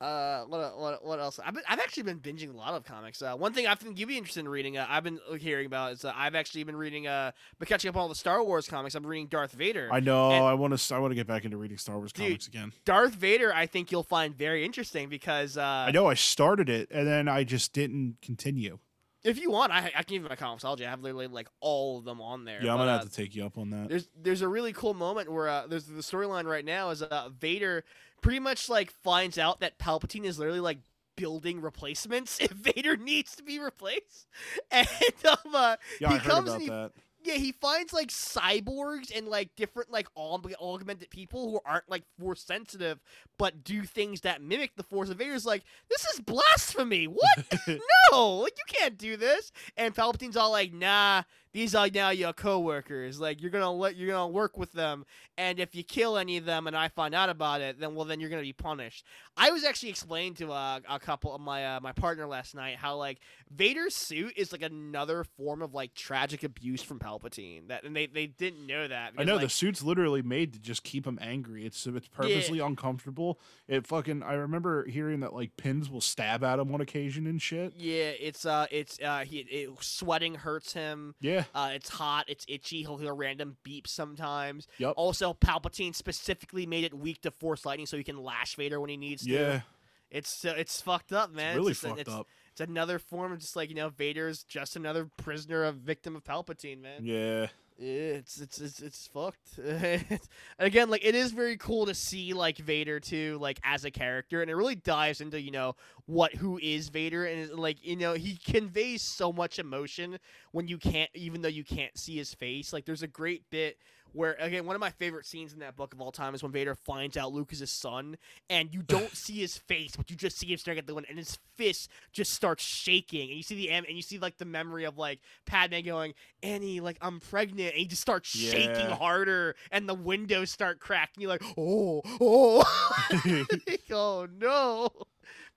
Uh, what what what else? I've been, I've actually been binging a lot of comics. Uh, one thing I think you'd be interested in reading. Uh, I've been hearing about is uh, I've actually been reading. Uh, been catching up on all the Star Wars comics. I'm reading Darth Vader. I know. And- I want to. I want to get back into reading Star Wars Dude, comics again. Darth Vader, I think you'll find very interesting because uh, I know. I started it and then I just didn't continue. if you want, I, I can give you my ComiXology. I have literally like all of them on there. Yeah, I'm gonna uh, have to take you up on that. There's there's a really cool moment where uh, there's the storyline right now is uh, Vader pretty much like finds out that Palpatine is literally like building replacements if Vader needs to be replaced, and um, uh, Yeah, he comes and he that. yeah, he finds like cyborgs and like different like augmented people who aren't like force sensitive but do things that mimic the force. And Vader's like, "This is blasphemy! What? no, like you can't do this." And Palpatine's all like, "Nah, these are now your coworkers. Like you're gonna let you're gonna work with them, and if you kill any of them and I find out about it, then well then you're gonna be punished." I was actually explaining to uh, a couple of my uh, my partner last night how like Vader's suit is like another form of like tragic abuse from Palpatine. That and they, they didn't know that. I know like, the suit's literally made to just keep him angry. It's it's purposely uncomfortable. It fucking. I remember hearing that like pins will stab at him on occasion and shit. Yeah, it's uh, it's uh, he it, sweating hurts him. Yeah. Uh, it's hot. It's itchy. He'll hear random beeps sometimes. Yep. Also, Palpatine specifically made it weak to Force lightning, so he can lash Vader when he needs to. Yeah. It's uh, it's fucked up, man. It's really just fucked it's, up. It's another form of just like you know, Vader's just another prisoner, a victim of Palpatine, man. Yeah. Eh, it's it's it's it's fucked. and Again, like it is very cool to see like Vader too, like as a character, and it really dives into you know what who is Vader, and like you know he conveys so much emotion when you can't, even though you can't see his face. Like there's a great bit where again one of my favorite scenes in that book of all time is when Vader finds out Luke is his son, and you don't see his face, but you just see him staring at the window, and his fist just starts shaking, and you see the and you see like the memory of like Padme going, Annie, like I'm pregnant, and he just starts shaking harder, and the windows start cracking. You're like, oh, oh, oh no.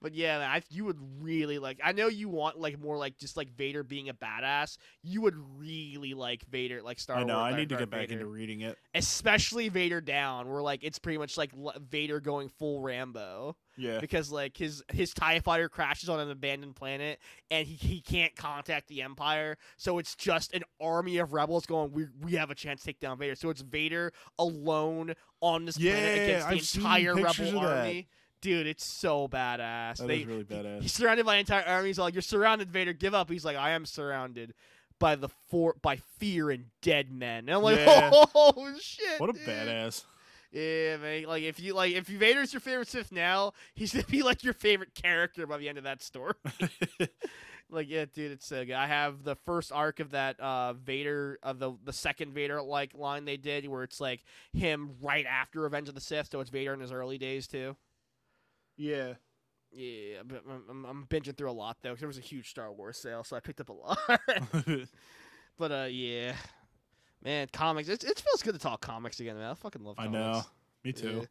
But yeah, I, you would really like. I know you want like more like just like Vader being a badass. You would really like Vader, like Star Wars. I Wars. know. I like need to Darth get back Vader. into reading it. especially Vader down, where like it's pretty much like l- Vader going full Rambo Yeah. because like his his Tie Fighter crashes on an abandoned planet and he, he can't contact the Empire, so it's just an army of rebels going. We we have a chance to take down Vader. So it's Vader alone on this planet Yeah, against the I've entire rebel of that. Dude, it's so badass. That they, is really badass. He's surrounded by an entire army. He's like, "You're surrounded, Vader. Give up." He's like, "I am surrounded." By the for by fear and dead men, and I'm like, Yeah. oh shit! What a dude." badass. Yeah, man. Like if you like if Vader's your favorite Sith now, he's gonna be like your favorite character by the end of that story. like yeah, dude, it's so good. I have the first arc of that uh Vader of the the second Vader like line they did where it's like him right after Revenge of the Sith, so it's Vader in his early days too. Yeah. Yeah, I'm, I'm, binging through a lot though because there was a huge Star Wars sale, so I picked up a lot. but uh, yeah, man, comics. It, it feels good to talk comics again, man. I fucking love. comics. I know. Me too. Yeah.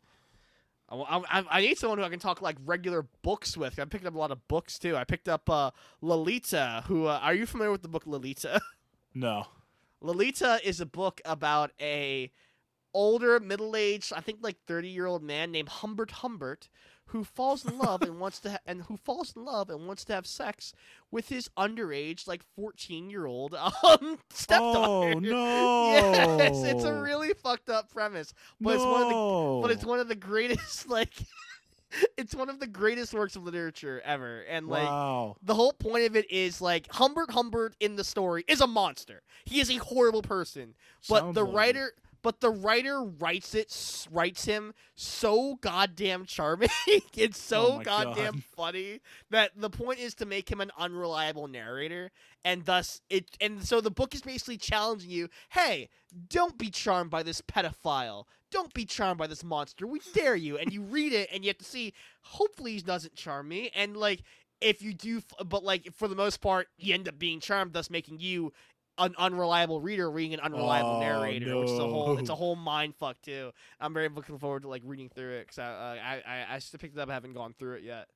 I, I, I need someone who I can talk like regular books with. I picked up a lot of books too. I picked up uh, Lolita. Who uh, are you familiar with the book Lolita? No. Lolita is a book about a older, middle-aged, I think like thirty-year-old man named Humbert Humbert, who falls in love and wants to ha- and who falls in love and wants to have sex with his underage, like fourteen-year-old um stepdaughter. Oh no. Yes, it's a really fucked up premise, but it's one of the but it's one of the greatest like it's one of the greatest works of literature ever and like wow. the whole point of it is like Humbert Humbert in the story is a monster. He is a horrible person, but Sounds the like writer but the writer writes it writes him so goddamn charming it's so Oh goddamn God. funny that the point is to make him an unreliable narrator and thus it and so the book is basically challenging you hey don't be charmed by this pedophile. Don't be charmed by this monster. We dare you. And you read it and you have to see hopefully he doesn't charm me. And like if you do but like for the most part you end up being charmed thus making you an unreliable reader reading an unreliable Oh, narrator which is a whole it's a whole mind fuck too. I'm very looking forward to like reading through it because I, uh, I i i still picked it up i haven't gone through it yet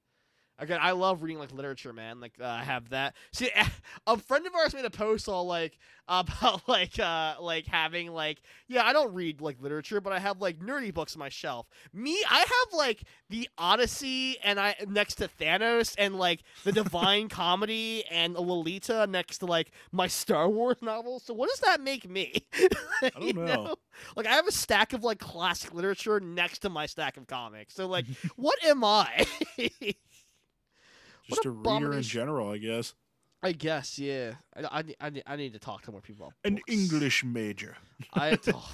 Again, I love reading like literature, man. Like uh, I have that. See, a friend of ours made a post all like about like uh like having like yeah, I don't read like literature, but I have like nerdy books on my shelf. Me, I have like the Odyssey and I next to Thanos and like the Divine Comedy and Lolita next to like my Star Wars novels. So what does that make me? I don't know. Like I have a stack of like classic literature next to my stack of comics. So like, what am I? Just What a reader in general, I guess. I guess, yeah. I, I, I, need- I need to talk to more people. An. English major. I oh,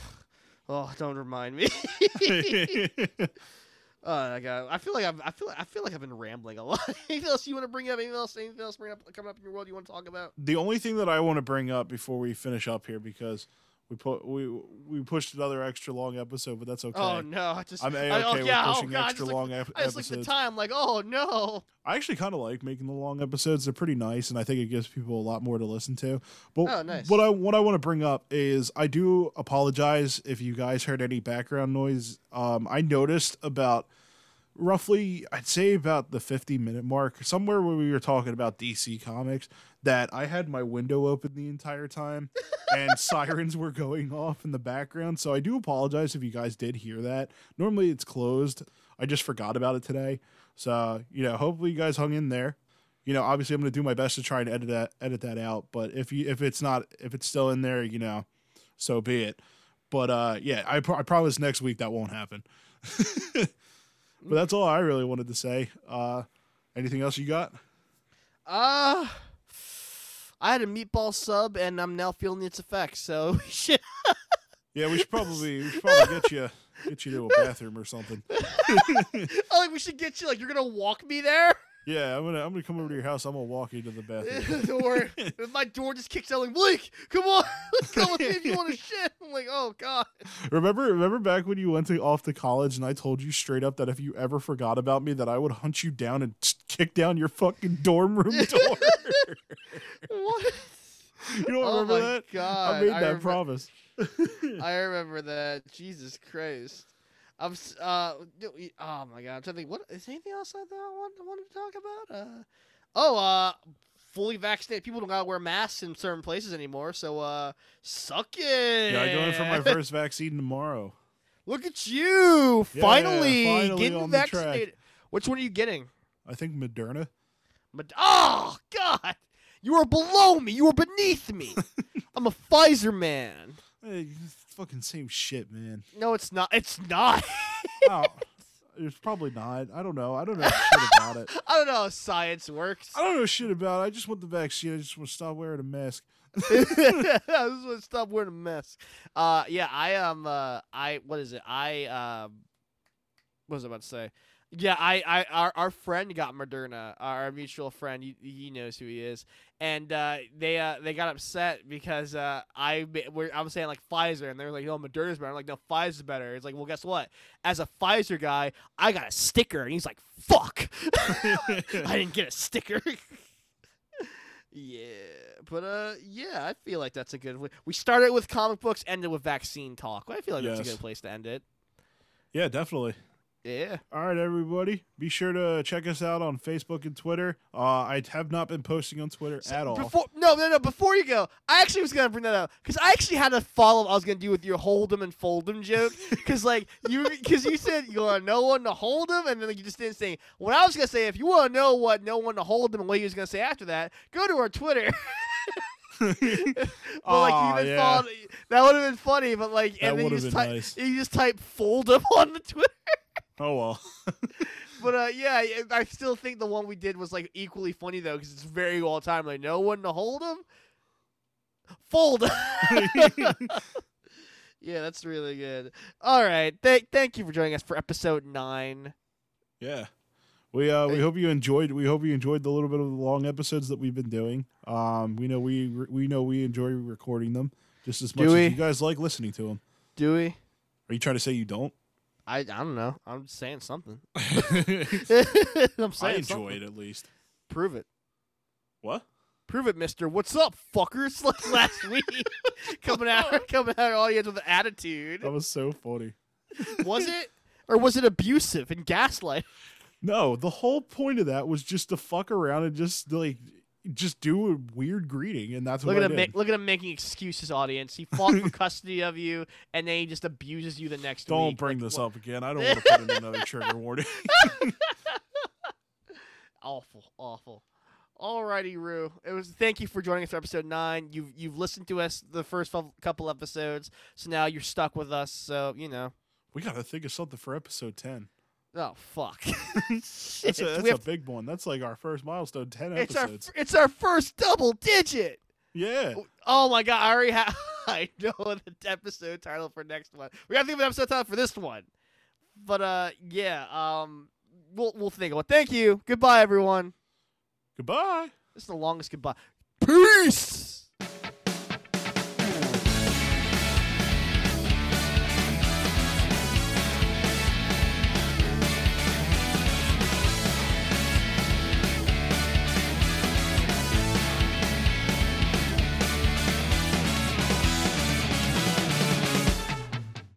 oh, don't remind me. oh, I got. I feel like I've. I feel. I feel like I've been rambling a lot. anything else you want to bring up? Anything else? Anything else bring up coming up in your world you want to talk about? the only thing that I want to bring up before we finish up here because we put we we pushed another extra long episode, but that's okay. Oh no! I just. I'm a oh, okay yeah, with oh, pushing God, extra long ep- I just at the time, like, oh no. I actually kind of like making the long episodes. They're pretty nice, and I think it gives people a lot more to listen to. But Oh, nice. what I what I want to bring up is I do apologize if you guys heard any background noise. Um, I noticed about roughly, I'd say about the fifty minute mark, somewhere where we were talking about DC comics, that I had my window open the entire time, and sirens were going off in the background. So I do apologize if you guys did hear that. Normally it's closed. I just forgot about it today. So, you know, hopefully you guys hung in there. You know, obviously I'm going to do my best to try and edit that edit that out, but if you if it's not if it's still in there, you know, so be it. But uh yeah, I, pro- I promise next week that won't happen. but that's all I really wanted to say. Uh anything else you got? Uh I had a meatball sub, and I'm now feeling its effects. So we should. Yeah, we should probably we should probably get you get you to a bathroom or something. I like we should get you. Like you're gonna walk me there. Yeah, I'm gonna I'm gonna come over to your house. I'm gonna walk you to the bathroom. Don't worry. My door just kicks out like Blake, come on, let's go with me if you want to shit. I'm like, oh god. Remember, remember back when you went to off to college, and I told you straight up that if you ever forgot about me, that I would hunt you down and kick down your fucking dorm room door. What? you don't oh remember my that? god. I made that remember- promise. I remember that. Jesus Christ. I'm. Uh. Oh my god. I'm trying to think. What is anything else I thought I want- wanted to talk about? Uh. Oh. Uh. Fully vaccinated people don't gotta wear masks in certain places anymore. So. Uh. Suck it. yeah, I'm going for my first vaccine tomorrow. Look at you! Yeah, finally, finally getting on the track. vaccinated. Which one are you getting? I think Moderna. But oh God, you are below me. You are beneath me. I'm a Pfizer man. Hey, fucking same shit, man. No, it's not. It's not. Oh, it's probably not. I don't know. I don't know shit about it. I don't know how science works. I don't know shit about it. I just want the vaccine. I just want to stop wearing a mask. I just want to stop wearing a mask. Uh, yeah, I am. Uh, I what is it? I um, what was I about to say? Yeah, I, I, our, our friend got Moderna. Our mutual friend, he, he knows who he is, and uh, they, uh, they got upset because uh, I, we're, I was saying like Pfizer, and they were like, "No, Moderna's better." I'm like, "No, Pfizer's better." It's like, well, guess what? As a Pfizer guy, I got a sticker, and he's like, "Fuck, I didn't get a sticker." yeah, but uh, yeah, I feel like that's a good. We started with comic books, ended with vaccine talk. I feel like that's a good place to end it. Yeah, definitely. Yeah. All right, everybody. Be sure to check us out on Facebook and Twitter. Uh, I have not been posting on Twitter at all. Before no no no before you go, I actually was gonna bring that up because I actually had a follow up I was gonna do with your hold 'em and fold 'em joke because like you because you said you want no one to hold 'em and then you just didn't say what I was gonna say. If you want to know what no one to hold 'em and what you was gonna say after that, go to our Twitter. but like even yeah. followed, that would have been funny. But like That and then you just type nice. you just type fold 'em on the Twitter. Oh well. But uh, yeah, I- still think the one we did was like equally funny though, because it's very all time. Like no one to hold him, fold. yeah, that's really good. All right, thank thank you for joining us for episode nine. yeah. We uh we hope you enjoyed we hope you enjoyed the little bit of the long episodes that we've been doing. Um we know we we know we enjoy recording them just as much as you guys like listening to them. Do we? Are you trying to say you don't? I I don't know. I'm saying something. I I'm saying enjoy something. it at least. Prove it. What? Prove it, Mister. What's up, fuckers? Like last week, coming out, coming out, audience with an attitude. That was so funny. Was it, or was it abusive and gaslight? No, the whole point of that was just to fuck around and just like just do a weird greeting, and that's Look what at I him! did. Ma- look at him making excuses, audience. He fought for custody of you, and then he just abuses you the next Don't week. bring Like, this up again. I don't want to put in another trigger warning. Awful, awful. Alrighty, Rue. It was. Thank you for joining us for episode nine. You've you've listened to us the first couple episodes, so now you're stuck with us. So you know. we gotta think of something for episode ten. Oh fuck! That's, a, that's a big one. That's like our first milestone. Ten it's our it's our first double digit. yeah. Oh my god! I already have. I know the episode title for next one. We gotta think of an episode title for this one. But uh, yeah. Um, we'll we'll think of it. Thank you. Goodbye, everyone. Goodbye. This is the longest goodbye. Peace.